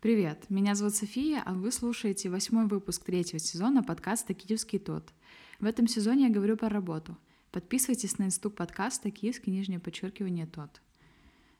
Привет, меня зовут София, а вы слушаете восьмой выпуск третьего сезона подкаста «Киевский тот». В этом сезоне я говорю про работу. Подписывайтесь на инсту подкаста «Киевский нижнее подчеркивание тот».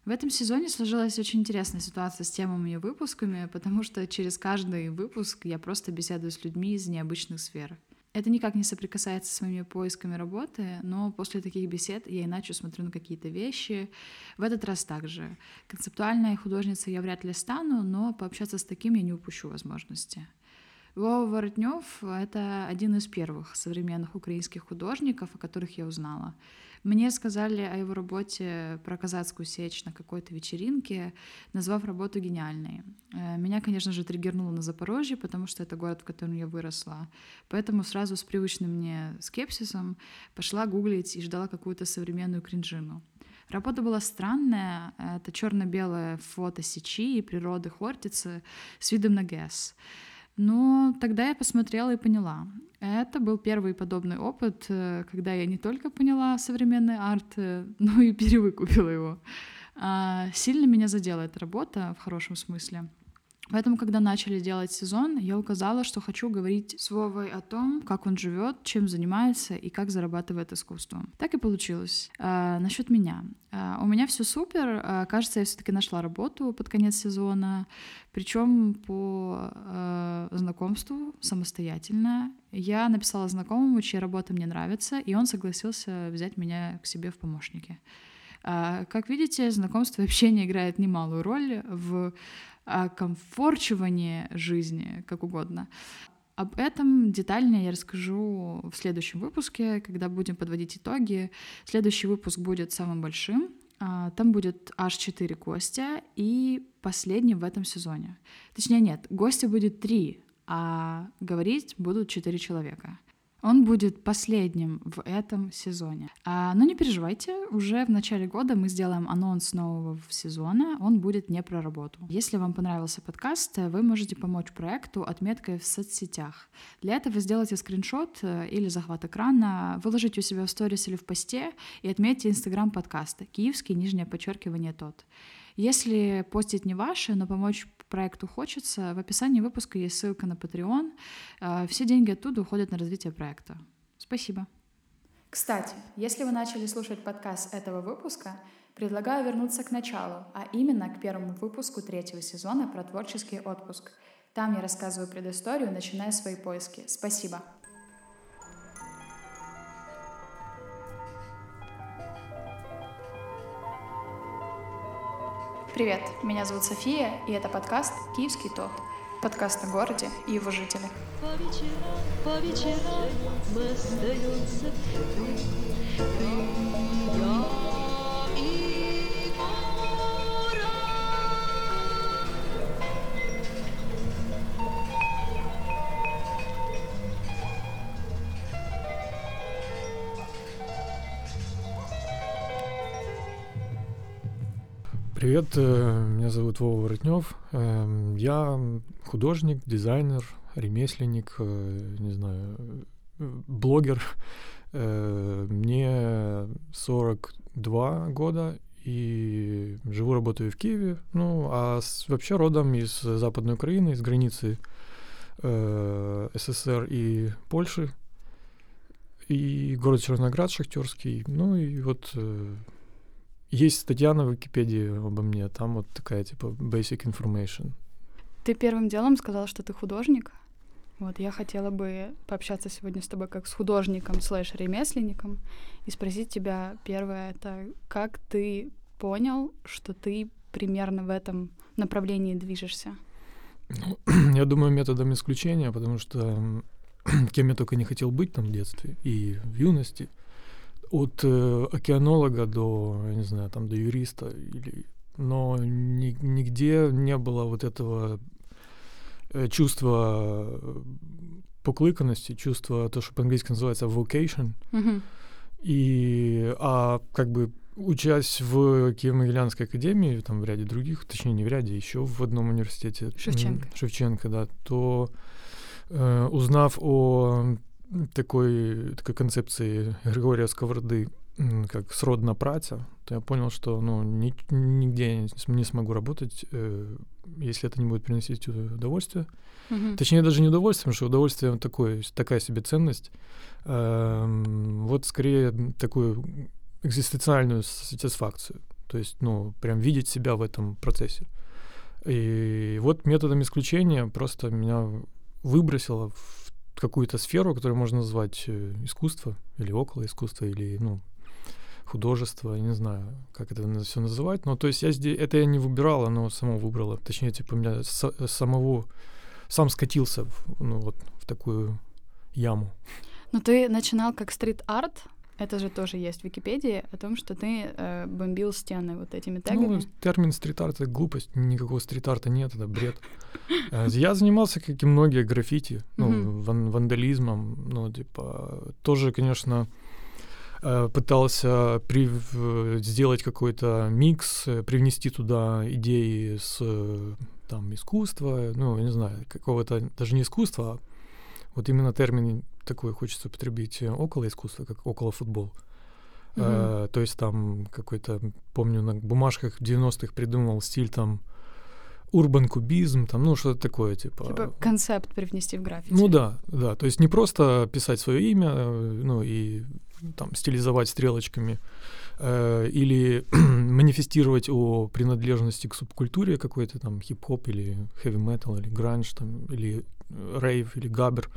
В этом сезоне сложилась очень интересная ситуация с темами и выпусками, потому что через каждый выпуск я просто беседую с людьми из необычных сфер. Это никак не соприкасается с моими поисками работы, но после таких бесед я иначе смотрю на какие-то вещи. В этот раз также. Концептуальная художница я вряд ли стану, но пообщаться с таким я не упущу возможности. Вова Воротнев — это один из первых современных украинских художников, о которых я узнала. Мне сказали о его работе про казацкую сечь на какой-то вечеринке, назвав работу гениальной. Э, меня, конечно же, триггернуло на Запорожье, потому что это город, в котором я выросла. Поэтому сразу с привычным мне скепсисом пошла гуглить и ждала какую-то современную кринжину. Работа была странная. Это черно-белое фото сечи и природы Хортицы с видом на ГЭС. Но тогда я посмотрела и поняла. Это был первый подобный опыт, э, когда я не только поняла современный арт, э, но и перевыкупила его. А, сильно меня задела эта работа в хорошем смысле. Поэтому, когда начали делать сезон, я указала, что хочу говорить с Вовой о том, как он живет, чем занимается и как зарабатывает искусством. Так и получилось. А, насчет меня. А, у меня все супер. А, кажется, я все-таки нашла работу под конец сезона, причем по а, знакомству самостоятельно. Я написала знакомому, чья работа мне нравится, и он согласился взять меня к себе в помощники. Как видите, знакомство и общение играет немалую роль в комфорчивании жизни, как угодно. Об этом детальнее я расскажу в следующем выпуске, когда будем подводить итоги. Следующий выпуск будет самым большим. Там будет аж 4 гостя и последний в этом сезоне. Точнее, нет, гостя будет 3, а говорить будут 4 человека. Он будет последним в этом сезоне. А, но не переживайте, уже в начале года мы сделаем анонс нового сезона, он будет не про работу. Если вам понравился подкаст, вы можете помочь проекту отметкой в соцсетях. Для этого сделайте скриншот э, или захват экрана, выложите у себя в сторис или в посте и отметьте инстаграм подкаста «Киевский, нижнее подчеркивание тот». Если постить не ваше, но помочь проекту хочется, в описании выпуска есть ссылка на Patreon. Э, все деньги оттуда уходят на развитие проекта. Спасибо. Кстати, если вы начали слушать подкаст этого выпуска, предлагаю вернуться к началу, а именно к первому выпуску третьего сезона про творческий отпуск. Там я рассказываю предысторию, начиная свои поиски. Спасибо. Привет, меня зовут София, и это подкаст «Киевский тот». Подкаст о городе и его жителях. По вечерам, по вечерам мы остаемся Привет, э, меня зовут Вова Воротнев. Эм, я художник, дизайнер, ремесленник, э, не знаю, блогер. Э, мне 42 года, и живу, работаю в Киеве. Ну, а с, вообще родом из Западной Украины, из границы СССР и Польши. И город Черноград шахтерский. Ну и вот есть статья на Википедии обо мне, там вот такая типа basic information. Ты первым делом сказал, что ты художник. Вот, я хотела бы пообщаться сегодня с тобой как с художником слэш ремесленником и спросить тебя первое, это как ты понял, что ты примерно в этом направлении движешься? Ну, я думаю, методом исключения, потому что кем я только не хотел быть там в детстве и в юности — от э, океанолога до, я не знаю, там до юриста, или, но ни, нигде не было вот этого э, чувства э, поклыканности, чувства, то, что по-английски называется vocation. Mm-hmm. И, а как бы учась в Киево-Могилянской академии, там в ряде других, точнее не в ряде, еще в одном университете. Шевченко. Шевченко, да, то э, узнав о такой, такой концепции Григория Сковороды как сродна праця, то я понял, что ну, ни, нигде я не смогу работать, э, если это не будет приносить удовольствие. Мгм. Точнее, даже не удовольствие, потому что удовольствие такое, такая себе ценность. Эм, вот скорее такую экзистенциальную сатисфакцию. То есть, ну, прям видеть себя в этом процессе. И вот методом исключения просто меня выбросило в какую-то сферу, которую можно назвать э, искусство или около искусства, или, ну, художество, я не знаю, как это все называть. Но то есть я здесь, это я не выбирала, оно само выбрало. Точнее, типа, меня самого, сам скатился в, ну, вот, в такую яму. Но ты начинал как стрит-арт, это же тоже есть в Википедии, о том, что ты э, бомбил стены вот этими тегами. Ну, термин стрит-арт — это глупость, никакого стрит-арта нет, это бред. Э, Я занимался, как и многие, граффити, ну, вандализмом, ну, типа, тоже, конечно, э, пытался сделать какой-то микс, э, привнести туда идеи с там искусства, ну, я не знаю, какого-то даже не искусства, а вот именно термин такой хочется употребить э, около искусства, как около футбол. Мгм. Э, то есть там какой-то, помню, на бумажках 90-х придумал стиль там урбан кубизм, там, ну, что-то такое, типа. Типа концепт привнести в граффити. Ну да, да. То есть не просто писать свое имя, э, ну и там стилизовать стрелочками, э, или манифестировать о принадлежности к субкультуре какой-то там хип-хоп или хэви-метал или гранж там или рейв или габер,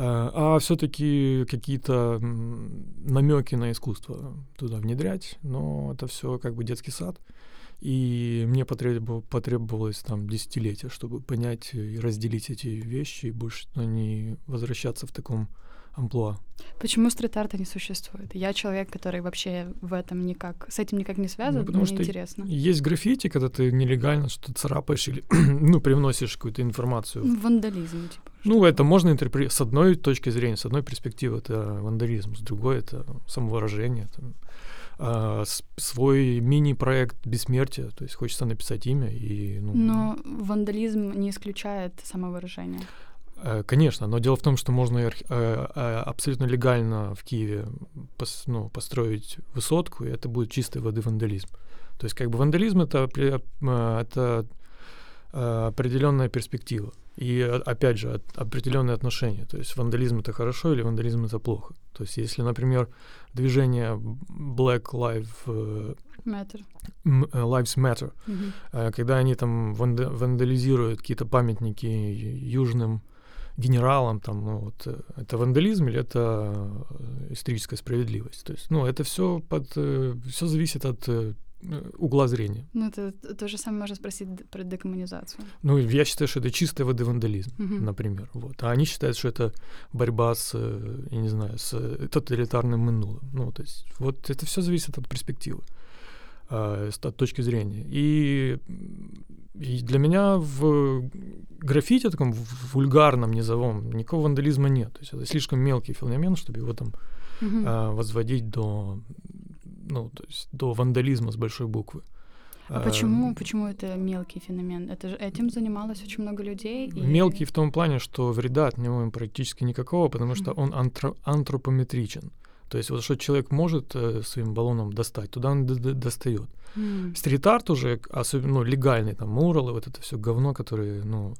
а все-таки какие-то намеки на искусство туда внедрять, но это все как бы детский сад. И мне потребов- потребовалось там десятилетия, чтобы понять и разделить эти вещи и больше не возвращаться в таком амплуа. Почему стрит-арта не существует? Я человек, который вообще в этом никак, с этим никак не связан, Ну, потому мне что интересно. Есть граффити, когда ты нелегально что-то царапаешь или ну, привносишь какую-то информацию. Ну, Вандализм, типа. Ну, это можно интерпретировать с одной точки зрения, с одной перспективы это вандализм, с другой это самовыражение. Там, а, свой мини-проект бессмертия, то есть хочется написать имя и... Ну, Но вандализм не исключает самовыражение. Э, Конечно, но дело в том, что можно э, э, абсолютно легально в Киеве пос- ну, построить высотку, и это будет чистой воды вандализм. То есть как бы вандализм это, это определенная перспектива. И э, опять же, от- определенные отношения. То есть вандализм это хорошо или вандализм это плохо. То есть если, например, движение Black Lives, Matter. Lives Matter, Мгм. Э, когда они там ванда- вандализируют какие-то памятники южным генералам, там, ну, вот, э, это вандализм или это э, историческая справедливость? То есть, ну, это все под, все зависит от э, э, угла зрения. Ну, это то же самое можно спросить про декоммунизацию. Ну, я считаю, что это чистой воды вандализм, Мгм. например, вот. А они считают, что это борьба с, э, я не знаю, с э, тоталитарным минулым. Ну, то есть, вот это все зависит от перспективы, э, с- точки зрения. И, и для меня в граффити таком в вульгарном низовом никакого вандализма нет. То есть это слишком мелкий феномен, чтобы его там Мгм. э, возводить до, ну, то есть до вандализма с большой буквы. А почему, почему это мелкий феномен? Это же этим занималось очень много людей. и- Мелкий в том плане, что вреда от него им практически никакого, потому что он антро- антропометричен. То есть вот что человек может э, своим баллоном достать, туда он достает. М. Стрит-арт уже, особенно ну, легальный, там, муралы, вот это все говно, которое, ну,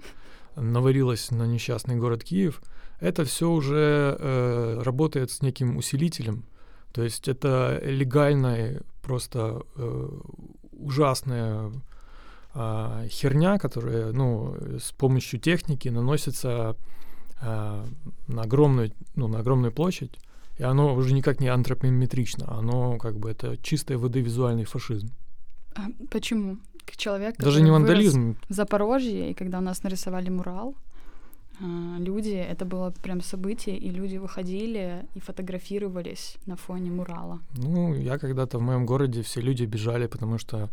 наварилось на несчастный город Киев, это все уже э, работает с неким усилителем. То есть это легальная, просто э, ужасная а, херня, которая, ну, с помощью техники наносится а, на огромную, ну, на огромную площадь, и оно уже никак не антропометрично, оно как бы это чистой воды визуальный фашизм. А почему? Человек, Даже не вандализм, в Запорожье, и когда у нас нарисовали мурал, а, люди, это было прям событие, и люди выходили и фотографировались на фоне мурала. Ну, я когда-то в моем городе все люди бежали, потому что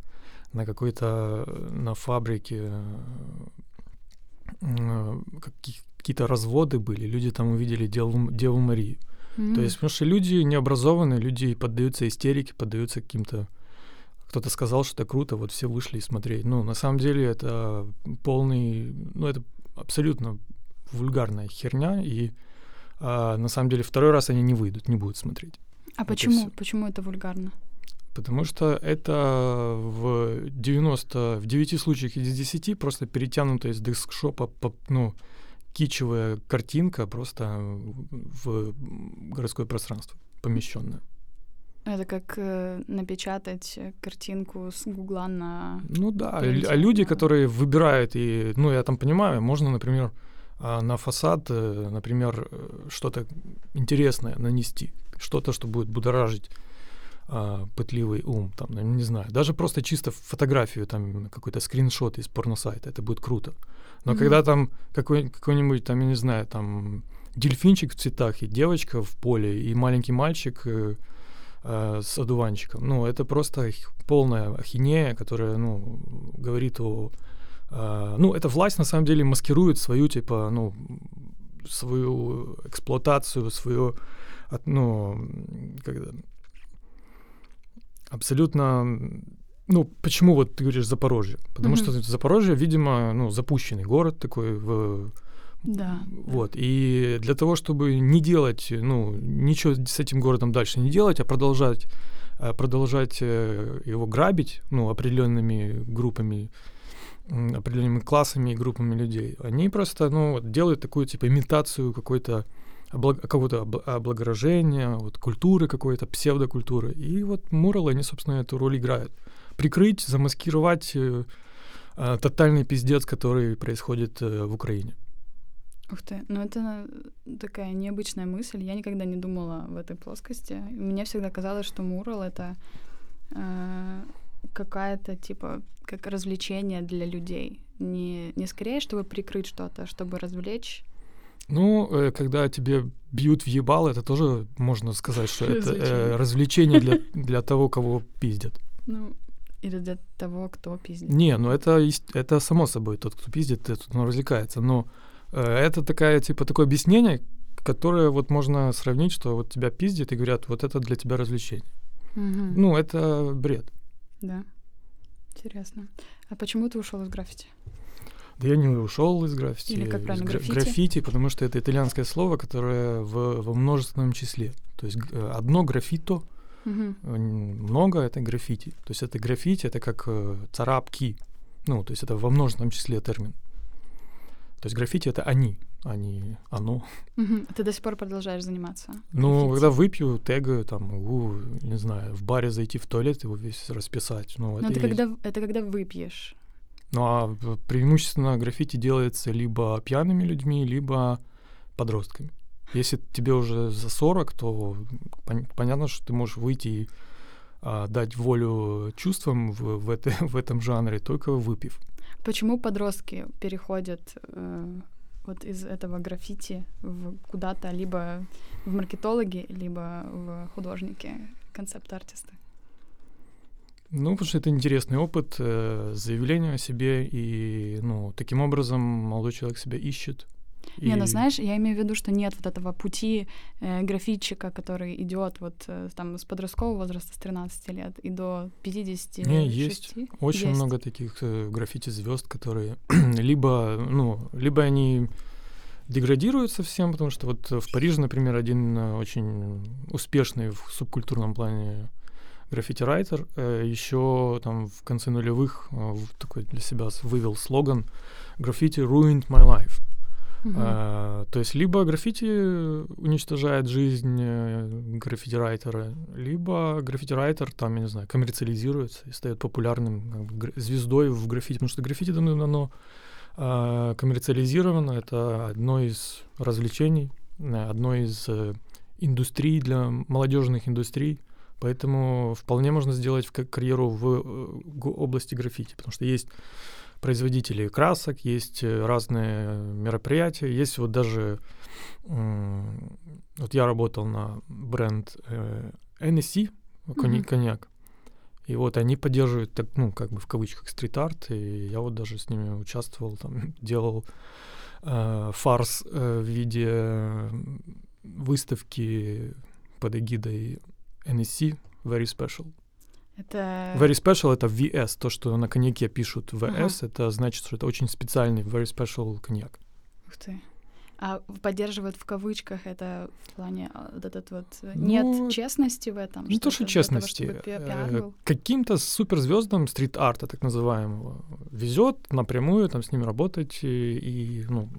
на какой-то э, на фабрике э, э, какие- какие-то разводы были, люди там увидели Деву, Деву Марию. То есть, потому что люди необразованные, люди поддаются истерике, поддаются каким-то... Кто-то сказал, что это круто, вот все вышли смотреть. Ну, на самом деле это полный... Ну, это абсолютно вульгарная херня, и а, на самом деле второй раз они не выйдут, не будут смотреть. А почему? Почему это вульгарно? Потому что это в 90, в 9 случаях из 10 просто перетянутая из дескшопа, ну, кичевая картинка просто в городское пространство помещенная. Это как э, напечатать картинку с гугла на... Ну да, а люди, которые выбирают, и, ну я там понимаю, можно, например, а, на фасад, э, например, э, что-то интересное нанести, что-то, что будет будоражить а, пытливый ум, там, ну, не знаю, даже просто чисто фотографию, там, какой-то скриншот из порносайта, это будет круто. Но mm-hmm. когда там какой, какой-нибудь, там, я не знаю, там, дельфинчик в цветах, и девочка в поле, и маленький мальчик э, э, с одуванчиком, ну, это просто полная ахинея, которая, ну, говорит о... Э, ну, эта власть, на самом деле, маскирует свою, типа, ну, свою эксплуатацию, свою, ну, когда абсолютно ну, почему вот ты говоришь Запорожье? Потому mm-hmm. что Запорожье, видимо, ну, запущенный город такой в да. Вот. И для того, чтобы не делать, ну, ничего с этим городом дальше не делать, а продолжать, а продолжать э, его грабить, ну, определенными группами, определенными классами и группами людей, они просто, ну, делают такую, типа, имитацию какой-то облаг... какого-то облагорожения, вот культуры какой-то, псевдокультуры. И вот муралы, они, собственно, эту роль играют. Прикрыть, замаскировать э, э, тотальный пиздец, который происходит э, в Украине. Ух ты, ну это такая необычная мысль. Я никогда не думала в этой плоскости. Мне всегда казалось, что мурал это э, какая-то типа как развлечение для людей. Не, не скорее, чтобы прикрыть что-то, а чтобы развлечь ну, э, когда тебе бьют в ебал, это тоже можно сказать, что это э, развлечение для, для того, кого пиздят. Ну, или для того, кто пиздит. Не, ну это, это само собой, тот, кто пиздит, тот, он развлекается. Но э, это такая, типа, такое объяснение, которое вот можно сравнить, что вот тебя пиздят и говорят, вот это для тебя развлечение. Угу. Ну, это бред. Да. Интересно. А почему ты ушел из граффити? Да я не ушел из граффити. Или как правильно, граффити? граффити, потому что это итальянское слово, которое в, во множественном числе. То есть э, одно граффито, угу. много это граффити. То есть это граффити, это как э, царапки. Ну, то есть это во множественном числе термин. То есть граффити это они, а не оно. Угу. Ты до сих пор продолжаешь заниматься? Ну, граффити? когда выпью, тегаю, там, могу, не знаю, в баре зайти в туалет, его весь расписать. Ну, это, это, когда, это когда выпьешь. Ну а преимущественно граффити делается либо пьяными людьми, либо подростками. Если тебе уже за 40, то пон- понятно, что ты можешь выйти и а, дать волю чувствам в, в, это, в этом жанре, только выпив. Почему подростки переходят э, вот из этого граффити в куда-то либо в маркетологи, либо в художники, концепт-артисты? Ну, потому что это интересный опыт, э, заявление о себе, и, ну, таким образом молодой человек себя ищет. Не, ну, и... знаешь, я имею в виду, что нет вот этого пути э, графитчика, который идет вот э, там с подросткового возраста с 13 лет и до 50 Не, есть. Очень есть. много таких э, граффити звезд, которые либо, ну, либо они деградируют совсем, потому что вот в Париже, например, один э, очень успешный в субкультурном плане граффити-райтер. Э, Еще там в конце нулевых э, такой для себя вывел слоган «Граффити ruined my life». Uh-huh. А, то есть либо граффити уничтожает жизнь граффити-райтера, либо граффити-райтер там, я не знаю, коммерциализируется и стает популярным как бы, звездой в граффити, потому что граффити давно а, коммерциализировано, это одно из развлечений, одно из э, индустрий для молодежных индустрий, Поэтому вполне можно сделать карьеру в э, области граффити, потому что есть производители красок, есть э, разные мероприятия, есть вот даже вот я работал на бренд э, NSC коньяк, mm-hmm. коньяк, и вот они поддерживают так, ну как бы в кавычках стрит-арт, и я вот даже с ними участвовал, там делал э, фарс э, в виде выставки под эгидой NSC Very Special. Это... Very Special — это VS. То, что на коньяке пишут VS, ага. это значит, что это очень специальный Very Special коньяк. Ух ты. А поддерживают в кавычках это в плане а, вот этот вот э, нет ну, честности в этом. Не то, что честности. Того, э, Каким-то суперзвездам стрит-арта, так называемого, везет напрямую там с ними работать и, и ну,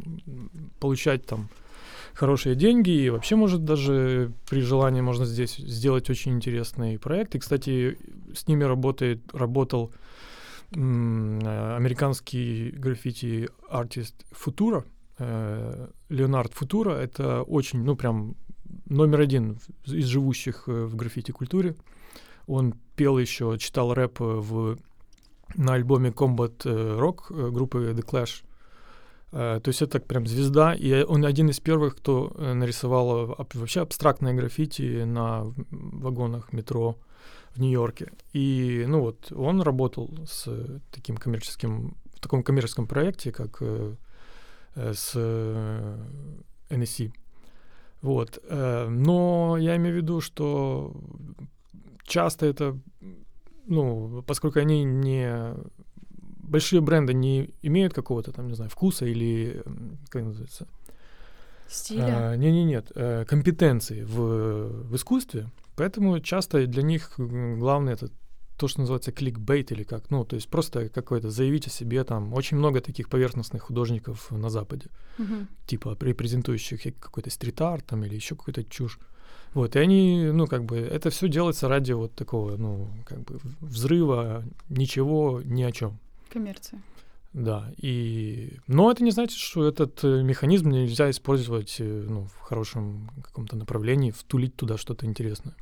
получать там хорошие деньги, и вообще, может, даже при желании можно здесь сделать очень интересный проект. И, кстати, с ними работает, работал э, американский граффити-артист Футура, э, Леонард Футура. Это очень, ну, прям номер один из живущих э, в граффити-культуре. Он пел еще, читал рэп в, на альбоме Combat Rock группы The Clash. Э, то есть это прям звезда, и он один из первых, кто э, нарисовал вообще абстрактное граффити на вагонах метро в Нью-Йорке. И, ну вот, он работал с таким коммерческим, в таком коммерческом проекте, как э, с NSC. Вот. Но я имею в виду, что часто это, ну, поскольку они не большие бренды не имеют какого-то там, не знаю, вкуса или, как называется? Стиля? А, не, не, нет, э, компетенции в, в искусстве. Поэтому часто для них главное это то, что называется кликбейт или как, ну, то есть просто какой-то заявить о себе там. Очень много таких поверхностных художников на Западе, uh-huh. типа репрезентующих какой-то стрит-арт там или еще какой-то чушь. Вот, и они, ну, как бы, это все делается ради вот такого, ну, как бы взрыва, ничего, ни о чем. Коммерция. Да, и... Но это не значит, что этот э, механизм нельзя использовать э, ну, в хорошем каком-то направлении, втулить туда что-то интересное.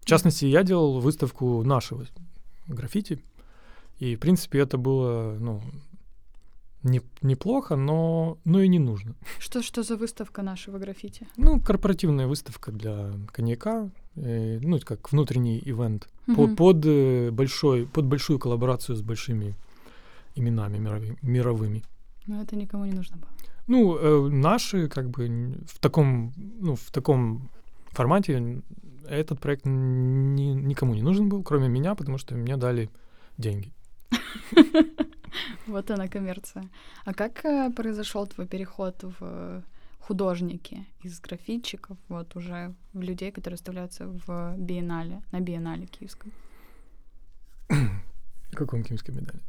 В частности, я делал выставку нашего граффити, и, в принципе, это было, ну, не, неплохо, но, но и не нужно. Что, что за выставка нашего граффити? Ну, корпоративная выставка для коньяка, э, ну, как внутренний ивент угу. по, под, э, большой, под большую коллаборацию с большими именами мировыми. мировыми. Но это никому не нужно было. Ну, э, наши, как бы, в таком, ну, в таком формате этот проект ни, никому не нужен был, кроме меня, потому что мне дали деньги. Вот она коммерция. А как э, произошел твой переход в художники из графитчиков, вот уже в людей, которые выставляются в биеннале, на биеннале киевском? Каком киевском биеннале?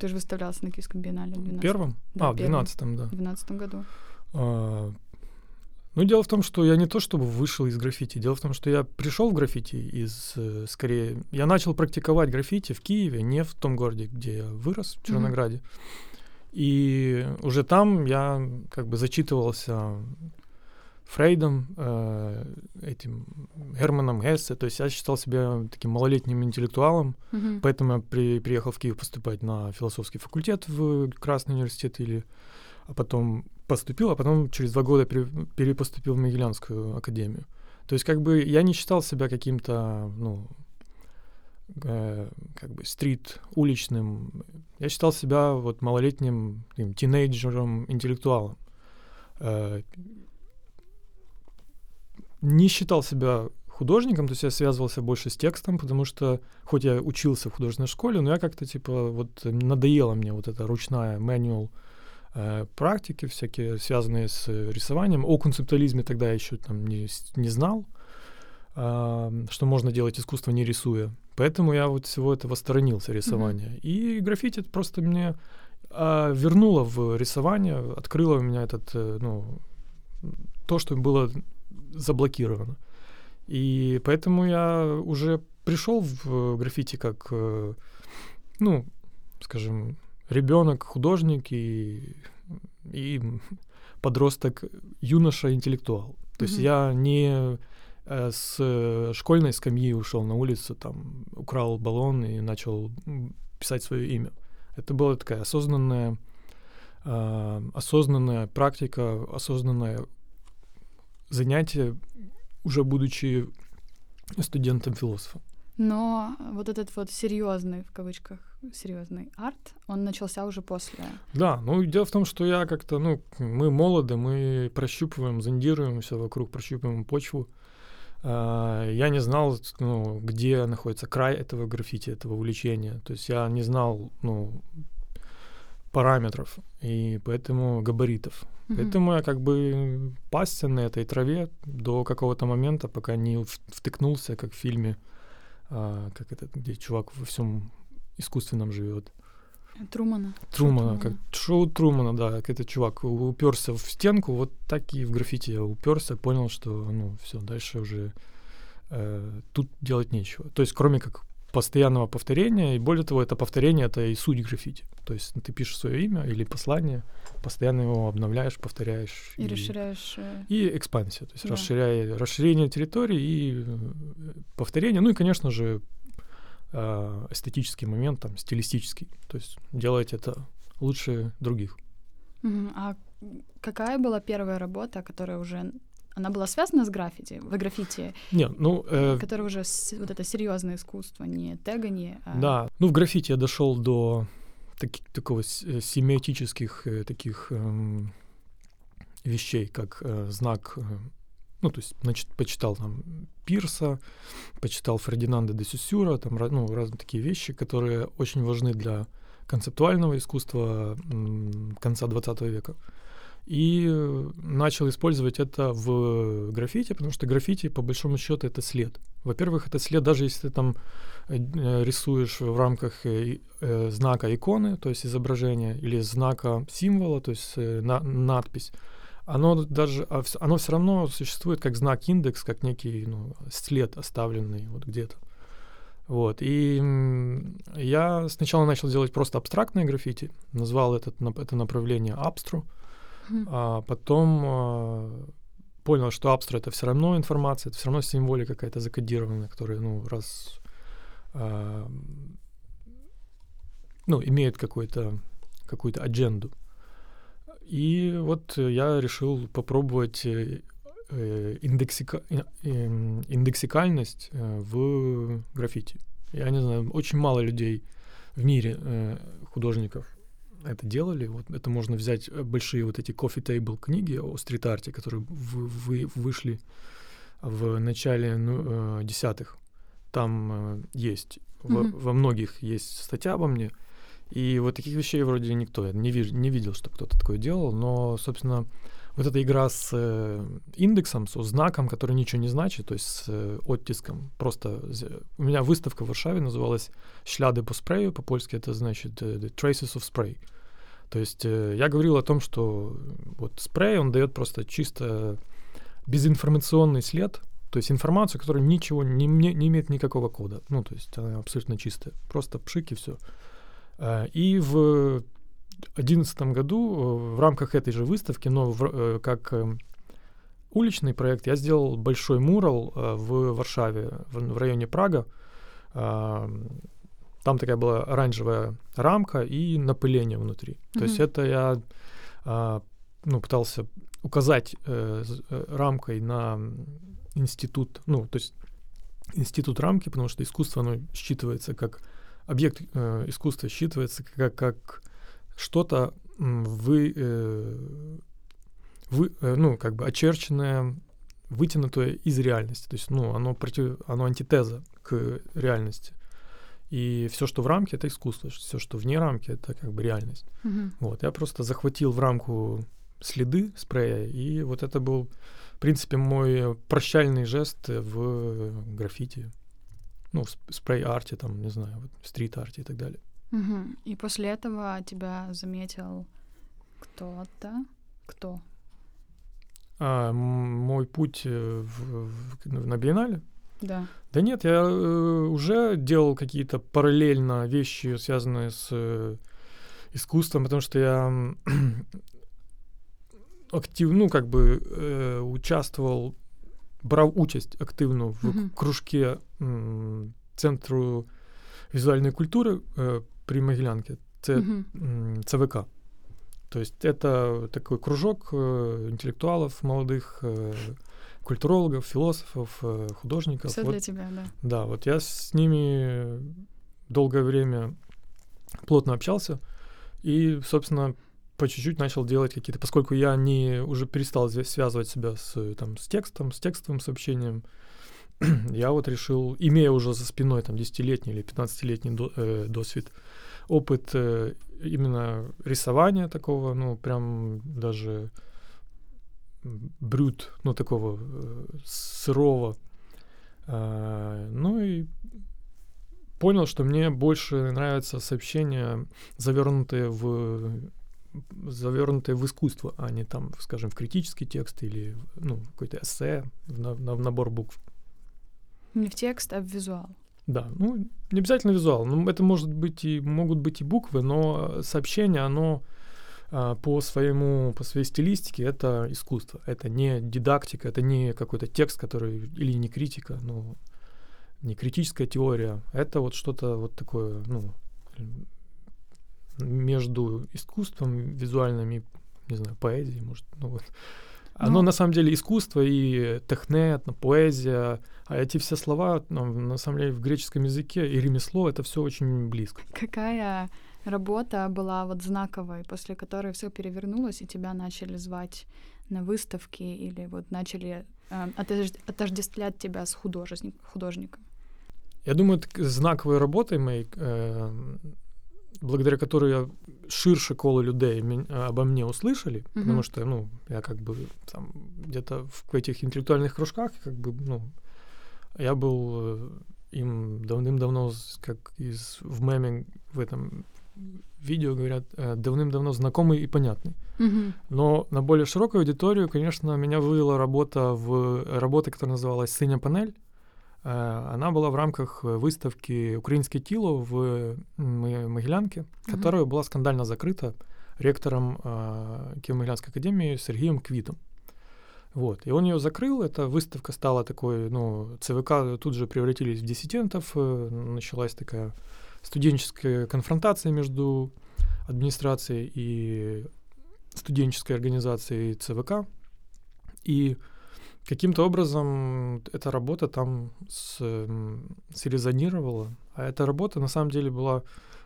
Ты же выставлялся на киевском биеннале в 12 Первом? Да, а, в 12 да. В 12 году. А, ну, дело в том, что я не то чтобы вышел из граффити, дело в том, что я пришел в граффити из, э, скорее, я начал практиковать граффити в Киеве, не в том городе, где я вырос, в Чернограде. Mm-hmm. И уже там я как бы зачитывался Фрейдом, э, этим Германом Гессе, то есть я считал себя таким малолетним интеллектуалом, mm-hmm. поэтому я при, приехал в Киев поступать на философский факультет в Красный университет или а потом поступил, а потом через два года перепоступил в Могилянскую академию. То есть как бы я не считал себя каким-то, ну, э, как бы стрит уличным. Я считал себя вот малолетним таким, тинейджером, интеллектуалом. Э, не считал себя художником, то есть я связывался больше с текстом, потому что хоть я учился в художественной школе, но я как-то типа вот надоела мне вот эта ручная manual практики всякие, связанные с рисованием. О концептуализме тогда еще там не, не знал, э, что можно делать искусство не рисуя. Поэтому я вот всего этого сторонился рисования. Mm-hmm. И граффити просто мне э, вернуло в рисование, открыло у меня этот, э, ну, то, что было заблокировано. И поэтому я уже пришел в граффити как, э, ну, скажем, ребенок, художник и, и подросток, юноша, интеллектуал. То mm-hmm. есть я не э, с школьной скамьи ушел на улицу, там украл баллон и начал писать свое имя. Это была такая осознанная, э, осознанная практика, осознанное занятие, уже будучи студентом философа. Но вот этот вот серьезный, в кавычках, серьезный арт, он начался уже после. Да, ну дело в том, что я как-то, ну, мы молоды, мы прощупываем, зондируем все вокруг, прощупываем почву. Uh, я не знал, ну, где находится край этого граффити, этого увлечения. То есть я не знал, ну, параметров и поэтому габаритов. Mm-hmm. Поэтому я как бы пасся на этой траве до какого-то момента, пока не втыкнулся, как в фильме, а, как это, где чувак во всем искусственном живет. Трумана. Трумана, как шоу Трумана, да, как этот чувак уперся в стенку, вот так и в граффити я уперся, понял, что, ну, все, дальше уже э, тут делать нечего. То есть, кроме как постоянного повторения, и более того, это повторение, это и суть граффити. То есть ты пишешь свое имя или послание, постоянно его обновляешь, повторяешь. И, и расширяешь. Э, и экспансия, то есть да. расширяя, расширение территории и э, повторение. Ну и, конечно же, эстетический момент, там, стилистический. То есть делать это лучше других. А какая была первая работа, которая уже она была связана с граффити, в граффити? Нет, ну... Э, которая уже с, вот это серьезное искусство, не тегание, а... Да, ну в граффити я дошел до таки, такого э, семиотических э, таких э, вещей, как э, знак... Ну, то есть, значит, почитал там Пирса, почитал Фердинанда де Сюсюра, там, ну, разные такие вещи, которые очень важны для концептуального искусства конца 20 века. И начал использовать это в граффити, потому что граффити, по большому счету, это след. Во-первых, это след, даже если ты там э, рисуешь в рамках э, э, знака иконы, то есть изображения, или знака символа, то есть на, надпись, оно даже, а оно все равно существует как знак индекс, как некий ну, след оставленный вот где-то. Вот. И я сначала начал делать просто абстрактное граффити, назвал этот, это направление абстру, mm-hmm. а потом а, понял, что абстра это все равно информация, это все равно символика какая-то закодированная, которая, ну, раз а, ну, имеет какой-то какую-то адженду. И вот я решил попробовать э, э, индексика, эм, индексикальность э, в граффити. Я не знаю, очень мало людей в мире художников это делали. Вот это можно взять большие вот эти coffee table книги о стрит-арте, которые вы, вы, вышли в начале ну, десятых. Там есть, mm-hmm. во, во многих есть статья обо мне. И вот таких вещей вроде никто не, виж, не видел, что кто-то такое делал, но, собственно, вот эта игра с э, индексом, с знаком, который ничего не значит, то есть с э, оттиском. Просто у меня выставка в Варшаве называлась «Шляды по спрею», по-польски это значит э, «The Traces of Spray». То есть э, я говорил о том, что вот спрей, он дает просто чисто безинформационный след, то есть информацию, которая ничего не, не, не имеет никакого кода. Ну, то есть она абсолютно чистая. Просто пшик и все. Э, и в 2011 году э, в рамках этой же выставки, но в, э, как уличный проект, я сделал большой мурал в Варшаве, в, районе Прага. Там такая была оранжевая рамка и напыление внутри. Mm-hmm. То есть это я ну, пытался указать рамкой на институт, ну, то есть институт рамки, потому что искусство, оно считывается как объект э, искусства считывается как, как что-то вы, э, вы, э, ну, как бы очерченное, вытянутое из реальности. То есть, ну, оно, против, оно антитеза к реальности. И все, что в рамке, это искусство. Все, что вне рамки, это как бы реальность. Mm-hmm. Вот. Я просто захватил в рамку следы спрея, и вот это был, в принципе, мой прощальный жест в граффити ну, в спрей-арте, там, не знаю, вот, стрит-арте и так далее. Угу. И после этого тебя заметил кто-то? Кто? А, мой путь э, в, в, на биеннале? Да. Да нет, я э, уже делал какие-то параллельно вещи, связанные с э, искусством, потому что я активно, ну, как бы э, участвовал брав участь активно в -huh. кружке м, центру візуальної культури э, при Могилянке, це -huh. ЦВК. То есть это такой кружок э, интеллектуалов молодых, э, культурологов, философов, э, художников. Все вот, для тебя, да. Да, вот я с ними долгое время плотно общался, и, собственно, по чуть-чуть начал делать какие-то, поскольку я не уже перестал связывать себя с, там, с текстом, с текстовым сообщением, я вот решил, имея уже за спиной там 10-летний или 15-летний до, э, досвид опыт э, именно рисования такого, ну, прям даже брют, ну, такого э, сырого. А, ну и понял, что мне больше нравятся сообщения, завернутые в завернутые в искусство, а не там, скажем, в критический текст или ну, какой-то эссе, в, на, в набор букв. Не в текст, а в визуал. Да, ну, не обязательно визуал. Ну, это может быть и могут быть и буквы, но сообщение, оно а, по своему, по своей стилистике это искусство. Это не дидактика, это не какой-то текст, который или не критика, ну, не критическая теория. Это вот что-то вот такое, ну, между искусством визуальным и, не знаю, поэзией, может, ну вот. Оно ну, на самом деле искусство и технет, поэзия, а эти все слова, ну, на самом деле, в греческом языке и ремесло, это все очень близко. Какая работа была вот знаковой, после которой все перевернулось, и тебя начали звать на выставки или вот начали э, отождествлять тебя с художник, художником? Я думаю, знаковой работой моей, э, благодаря которой я ширше коло людей обо мне услышали, mm-hmm. потому что, ну, я как бы там где-то в этих интеллектуальных кружках, как бы, ну, я был э, им давным-давно, как из в меме в этом видео говорят, э, давным-давно знакомый и понятный. Mm-hmm. Но на более широкую аудиторию, конечно, меня вывела работа в работа, которая называлась «Синя панель». Э, она была в рамках выставки «Украинское тело» в Могилянке, mm-hmm. которая была скандально закрыта ректором Киево-Могилянской академии Сергеем Квитом. Вот. И он ее закрыл, эта выставка стала такой, ну, ЦВК тут же превратились в диссидентов, э, началась такая студенческая конфронтация между администрацией и студенческой организацией ЦВК. И каким-то образом эта работа там с, срезонировала. А эта работа на самом деле была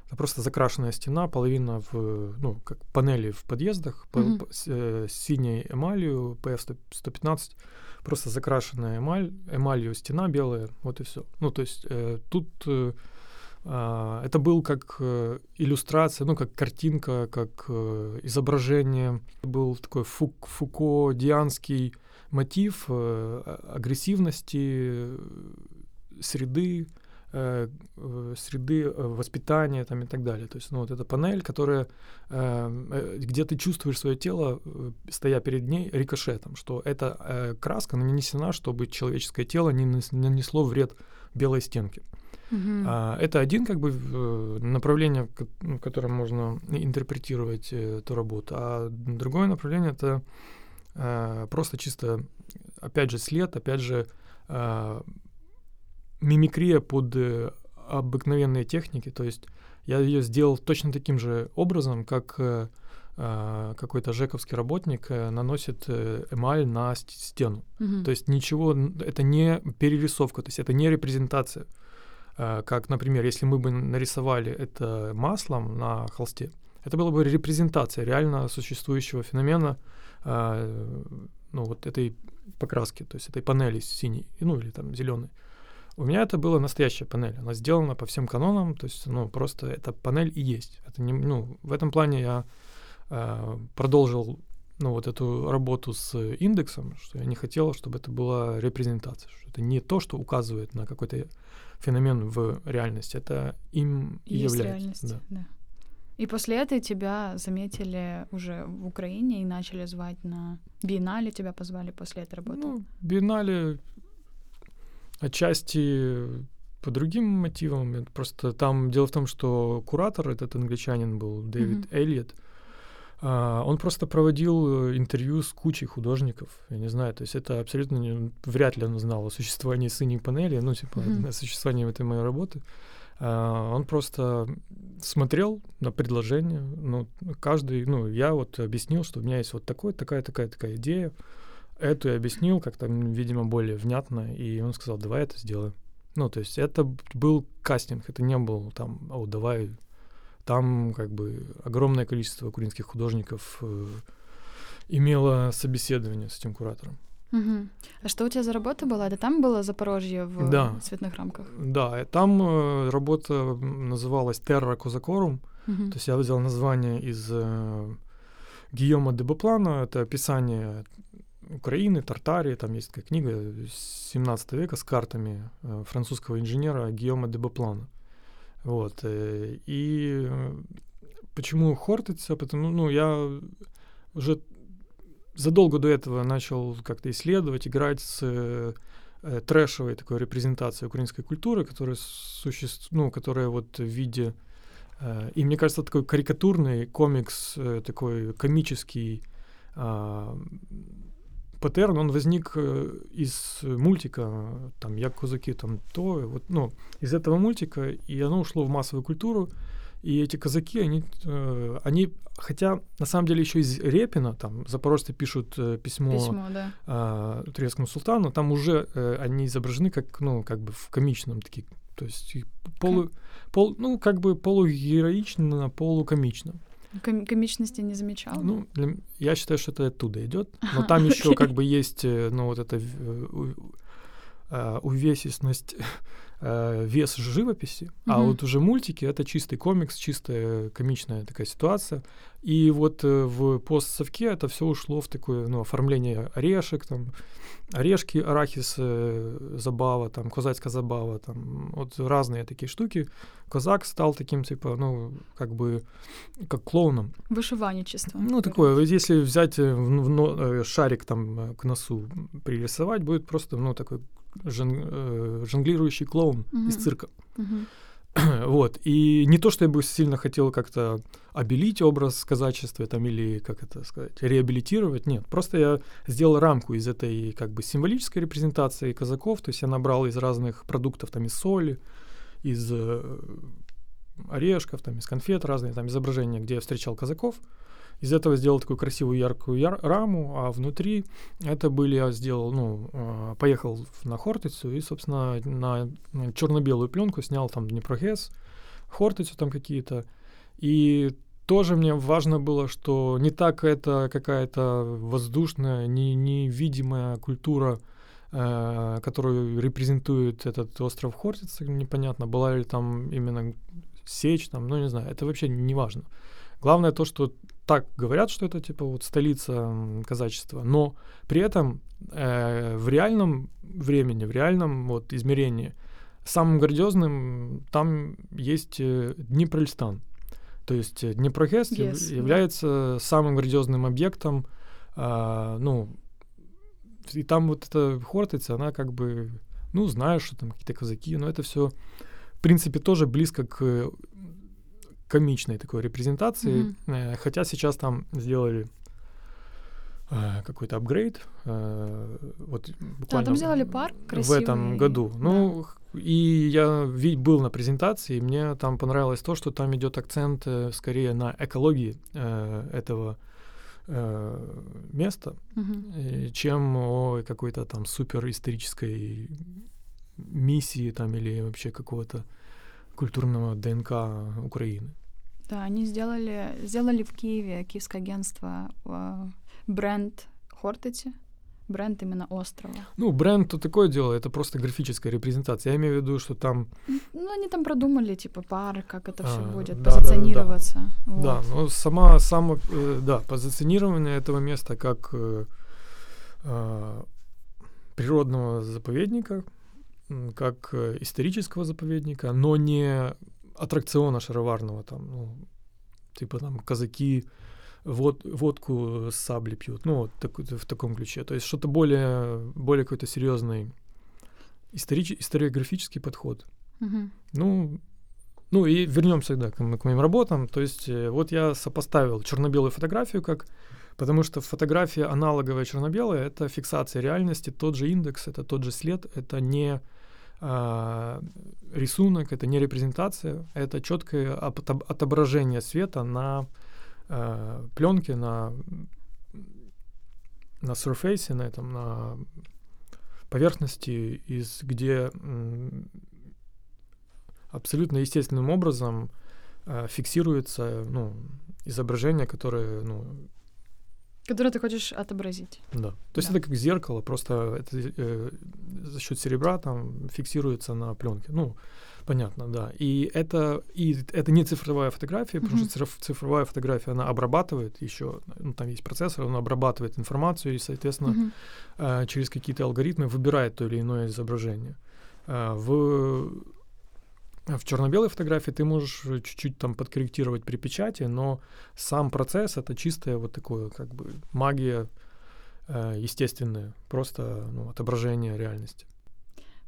это просто закрашенная стена, половина в, ну, как панели в подъездах, mm-hmm. по, с, э, синей эмалью, PF-115, просто закрашенная эмаль, эмалью стена белая, вот и все. Ну, то есть э, тут э, э, это был как э, иллюстрация, ну, как картинка, как э, изображение. Был такой фук, фуко-дианский мотив э, агрессивности э, среды, Э, среды воспитания там, и так далее. То есть ну, вот эта панель, которая, где ты чувствуешь свое тело, стоя перед ней, рикошетом, что эта краска нанесена, чтобы человеческое тело не нанесло вред белой стенке. Uh-huh. А, это один как бы направление, в ну, котором можно интерпретировать эту работу, а другое направление это э, просто чисто, опять же, след, опять же, э, мимикрия под э, обыкновенные техники, то есть я ее сделал точно таким же образом, как э, какой-то жековский работник наносит эмаль на стену. Mm-hmm. То есть ничего, это не перерисовка, то есть это не репрезентация. Как, например, если мы бы нарисовали это маслом на холсте, это была бы репрезентация реально существующего феномена, ну вот этой покраски, то есть этой панели синей, ну или там зеленой. У меня это была настоящая панель. Она сделана по всем канонам, то есть, ну, просто эта панель и есть. Это не, ну, в этом плане я э, продолжил, ну, вот эту работу с индексом, что я не хотел, чтобы это была репрезентация, что это не то, что указывает на какой-то феномен в реальности, это им и есть является. Реальность, да. да. И после этого тебя заметили уже в Украине и начали звать на биеннале, тебя позвали после этой работы? Ну, биеннале Отчасти по другим мотивам. Просто там дело в том, что куратор этот англичанин был, Дэвид mm-hmm. Эллиот, а, он просто проводил э, интервью с кучей художников. Я не знаю, то есть это абсолютно не, вряд ли он знал о существовании синей панели, ну, типа, mm-hmm. о существовании этой моей работы. А, он просто смотрел на предложение. Ну, каждый, ну, я вот объяснил, что у меня есть вот такой, такая, такая, такая идея эту я объяснил как-то, видимо, более внятно, и он сказал, давай это сделаем. Ну, то есть это был кастинг, это не был там, о, давай. Там как бы огромное количество украинских художников э, имело собеседование с этим куратором. Угу. А что у тебя за работа была? Это там было Запорожье в да. цветных рамках? Да, там э, работа называлась Terra Cosacorum. Угу. То есть я взял название из э, Гийома де Боплана, это описание Украины, Тартарии, там есть такая книга 17 века с картами э, французского инженера Гийома де Боплана. Вот. И почему Хортица? Потому ну, я уже задолго до этого начал как-то исследовать, играть с э, трэшевой такой репрезентацией украинской культуры, которая существует, ну, которая вот в виде э, и мне кажется, такой карикатурный комикс, э, такой комический э, паттерн, он возник э, из мультика, там, «Як козаки», там, то, вот, ну, из этого мультика, и оно ушло в массовую культуру, и эти казаки, они, э, они, хотя на самом деле еще из Репина, там запорожцы пишут э, письмо, письмо да. э, турецкому султану, там уже э, они изображены как, ну, как бы в комичном такие, то есть полу, пол, ну, как бы полугероично, полукомично. Ком- комичности не замечал? Ну, для, я считаю, что это оттуда идет, но там еще как бы есть, э, ну, вот эта э, увесистность э, вес живописи, mm-hmm. а вот уже мультики это чистый комикс, чистая комичная такая ситуация. И вот э, в постсовке это все ушло в такое ну, оформление орешек, там, орешки, арахис, забава, там, козацкая забава, там, вот разные такие штуки. Казак стал таким, типа, ну, как бы, как клоуном. Вышиваничество. Ну, такое, если взять в, в, в, шарик там к носу пририсовать, будет просто, ну, такой жон, э, жонглирующий клоун mm-hmm. из цирка. Mm-hmm. вот. И не то, что я бы сильно хотел как-то обелить образ казачества там, или, как это сказать, реабилитировать. Нет, просто я сделал рамку из этой как бы символической репрезентации казаков. То есть я набрал из разных продуктов, там, из соли, из э, орешков, там, из конфет разные там изображения, где я встречал казаков. Из этого сделал такую красивую яркую яр- раму, а внутри это были я сделал, ну, э, поехал на Хортицу и, собственно, на, черно-белую пленку снял там Днепрогэс, Хортицу там какие-то. И тоже мне важно было, что не так это какая-то воздушная, не, невидимая культура, э, которую репрезентует этот остров Хортица, непонятно, была ли там именно сечь, там, ну не знаю, это вообще не важно. Главное то, что так говорят, что это типа вот столица казачества, но при этом э, в реальном времени, в реальном вот измерении самым грандиозным там есть э, Днепрольстан. То есть э, Днепрогэс yes, является yeah. самым грандиозным объектом, э, ну, и там вот эта Хортица, она как бы, ну, знаешь, что там какие-то казаки, но это все, в принципе, тоже близко к комичной такой репрезентации, mm-hmm. хотя сейчас там сделали э, какой-то апгрейд. Э, вот буквально да, там сделали парк красивый. В этом году. Ну, да. и я был на презентации, и мне там понравилось то, что там идет акцент скорее на экологии этого места, mm-hmm. чем о какой-то там супер исторической миссии там или вообще какого-то культурного ДНК Украины. Да, они сделали, сделали в Киеве, киевское агентство, э, бренд Хортити, бренд именно острова. Ну, бренд то такое дело, это просто графическая репрезентация. Я имею в виду, что там... Ну, они там продумали, типа, пары, как это все а, будет да, позиционироваться. Да, да. Вот. да ну, сама, само, э, да, позиционирование этого места как э, э, природного заповедника, как э, исторического заповедника, но не аттракциона шароварного, там, ну, типа там казаки вод, водку с сабли пьют, ну, вот так, в таком ключе. То есть что-то более, более какой-то серьезный историч, историографический подход. Uh-huh. Ну, ну и вернемся да, к, к моим работам. То есть э, вот я сопоставил черно-белую фотографию как Потому что фотография аналоговая черно-белая — это фиксация реальности, тот же индекс, это тот же след, это не э, рисунок, это не репрезентация, это четкое отображение света на э, пленке, на, на сурфейсе, на этом, на поверхности, из где м, абсолютно естественным образом э, фиксируется ну, изображение, которое ну, Которое ты хочешь отобразить. Да. То есть Да. это как зеркало, просто это э, за счет серебра там фиксируется на пленке. Ну, понятно, да. И это, и это не цифровая фотография, потому Мгм. что цифров- цифровая фотография, она обрабатывает еще, ну, там есть процессор, он обрабатывает информацию и, соответственно, Мгм. э, через какие-то алгоритмы выбирает то или иное изображение. Э, В в черно-белой фотографии ты можешь чуть-чуть там подкорректировать при печати, но сам процесс это чистая вот такое как бы магия э, естественная, просто ну, отображение реальности.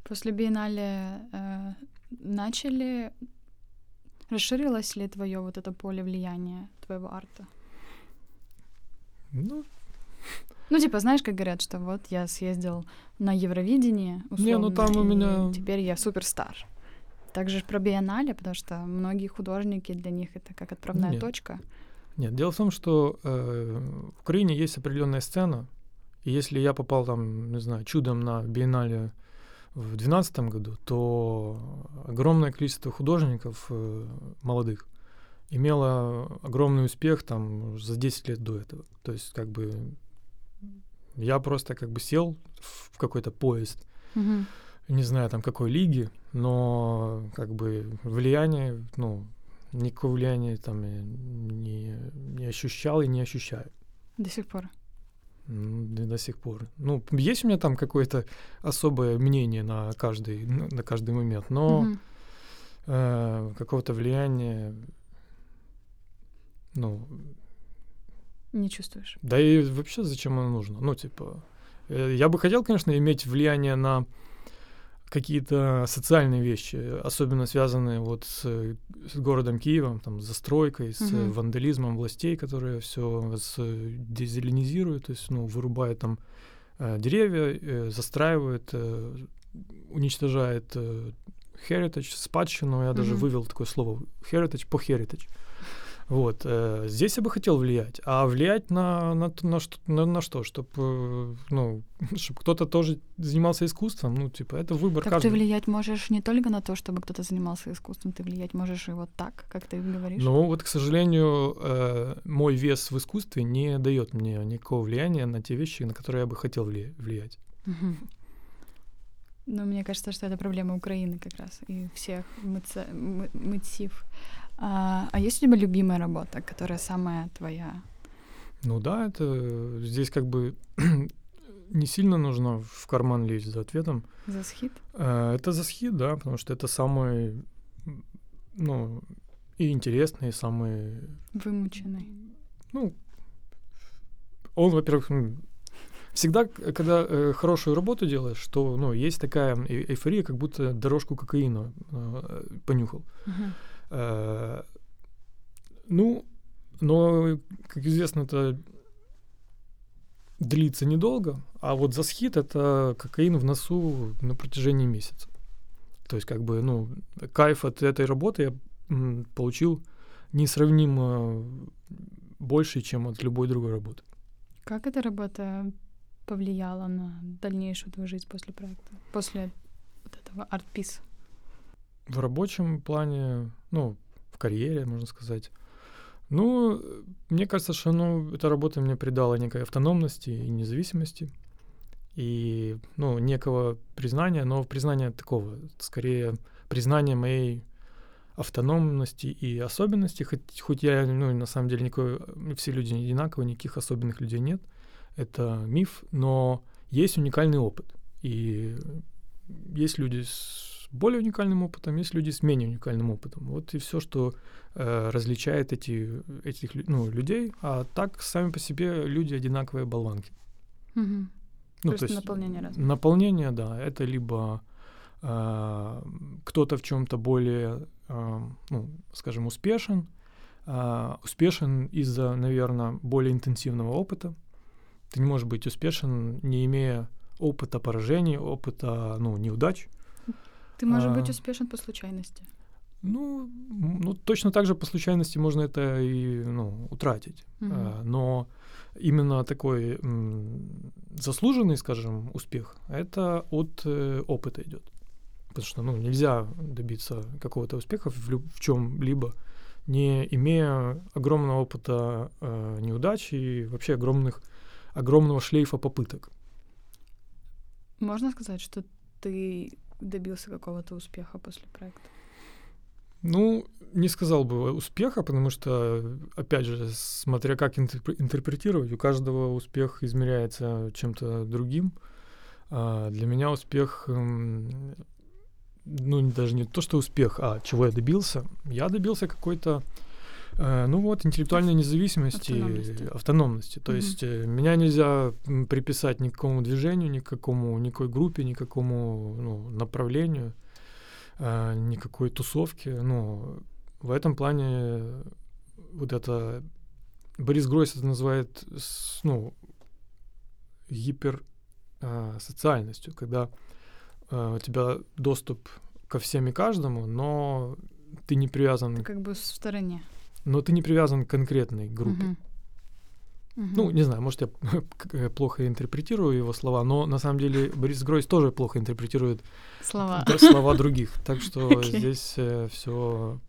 После биеннале э, начали... Расширилось ли твое вот это поле влияния твоего арта? Ну, Ну, типа, знаешь, как говорят, что вот я съездил на Евровидение, условно, Не, ну там у меня- теперь я суперстар. Также про биеннале, потому что многие художники, для них это как отправная Нет. точка. нет, дело в том, что э, в Украине есть определенная сцена, если я попал там, не знаю, чудом на биеннале в 2012 году, то огромное количество художников э, молодых имело огромный успех там за 10 лет до этого. То есть как бы я просто как бы сел в какой-то поезд, Мгм. не знаю там какой лиги, но как бы влияние, ну, никакого влияния там не, не ощущал и не ощущаю. До сих пор. До, сих пор. Ну, есть у меня там какое-то особое мнение на каждый, на каждый момент, но Мгм. э, какого-то влияния, ну, Не чувствуешь. да и вообще зачем оно нужно? Ну, типа, э, я бы хотел, конечно, иметь влияние на какие-то социальные вещи, особенно связанные вот с, с городом Киевом, там, с застройкой, с Мгм. вандализмом властей, которые все дезеленизируют, то есть, ну, вырубают там э, деревья, э, застраивают, э, уничтожает heritage, спадщину, я даже Мгм. вывел такое слово heritage по heritage. Вот, э, здесь я бы хотел влиять, а влиять на, на, на, что, на, на что, чтобы, ну, чтобы кто-то тоже занимался искусством, ну, типа, это выбор Так ты каждого. влиять можешь не только на то, чтобы кто-то занимался искусством, ты влиять можешь и вот так, как ты говоришь. Но вот, к сожалению, э, мой вес в искусстве не дает мне никакого влияния на те вещи, на которые я бы хотел вли- влиять. Мгм. Ну, мне кажется, что это проблема Украины как раз и всех мыце- мы- мытців. А, а есть у тебя любимая работа, которая самая твоя? Ну да, это здесь как бы не сильно нужно в карман лезть за ответом. За схит? Э, Это за схит, да, потому что это самый, ну, и интересный, и самый, Вымученный. ну, он, во-первых, всегда, когда э, хорошую работу делаешь, то, ну, есть такая эйфория, как будто дорожку кокаина э, понюхал. Мгм. Э, Ну, но, как известно, это длится недолго, а вот за схит это кокаин в носу на протяжении месяца. То есть, как бы, ну, кайф от этой работы я получил несравнимо больше, чем от любой другой работы. Как эта работа повлияла на дальнейшую твою жизнь после проекта? После вот этого арт-пис? В рабочем плане, ну, в карьере, можно сказать. Ну, мне кажется, что ну, эта работа мне придала некой автономности и независимости. И, ну, некого признания, но признания такого, скорее, признание моей автономности и особенности, хоть, хоть я, ну, на самом деле, никакой, все люди не одинаковые, никаких особенных людей нет. Это миф, но есть уникальный опыт. И есть люди с более уникальным опытом, есть люди с менее уникальным опытом. Вот и все, что э, различает эти, этих ну, людей. А так сами по себе люди одинаковые болванки. Мгм. Ну, Просто наполнение разное. Наполнение, да, это либо э, кто-то в чем-то более, э, ну, скажем, успешен, э, успешен из-за, наверное, более интенсивного опыта. Ты не можешь быть успешен, не имея опыта поражений, опыта, ну, неудач. Ты можешь быть а, успешен по случайности. Ну, ну, точно так же по случайности можно это и ну, утратить. Мгм. А, но именно такой м, заслуженный, скажем, успех, это от э, опыта идет. Потому что ну, нельзя добиться какого-то успеха в, лю- в чем-либо, не имея огромного опыта э, неудач и вообще огромных, огромного шлейфа попыток. Можно сказать, что ты добился какого-то успеха после проекта? Ну, не сказал бы успеха, потому что, опять же, смотря как интерпретировать, у каждого успех измеряется чем-то другим. А для меня успех, эм, ну, даже не то, что успех, а чего я добился. Я добился какой-то ну вот, интеллектуальной независимости, автономности. автономности. То угу. есть э, меня нельзя приписать ни к какому движению, ни к какому, никакой группе, ни к какому ну, направлению, э, никакой тусовке. Ну, в этом плане вот это... Борис Гройс это называет ну, гиперсоциальностью, когда у тебя доступ ко всем и каждому, но ты не привязан... Ты как бы в стороне но ты не привязан к конкретной группе. Uh-huh. Uh-huh. Ну, не знаю, может, я плохо интерпретирую его слова, но на самом деле Борис Гройс тоже плохо интерпретирует слова, слова других. Так что okay. здесь э, все,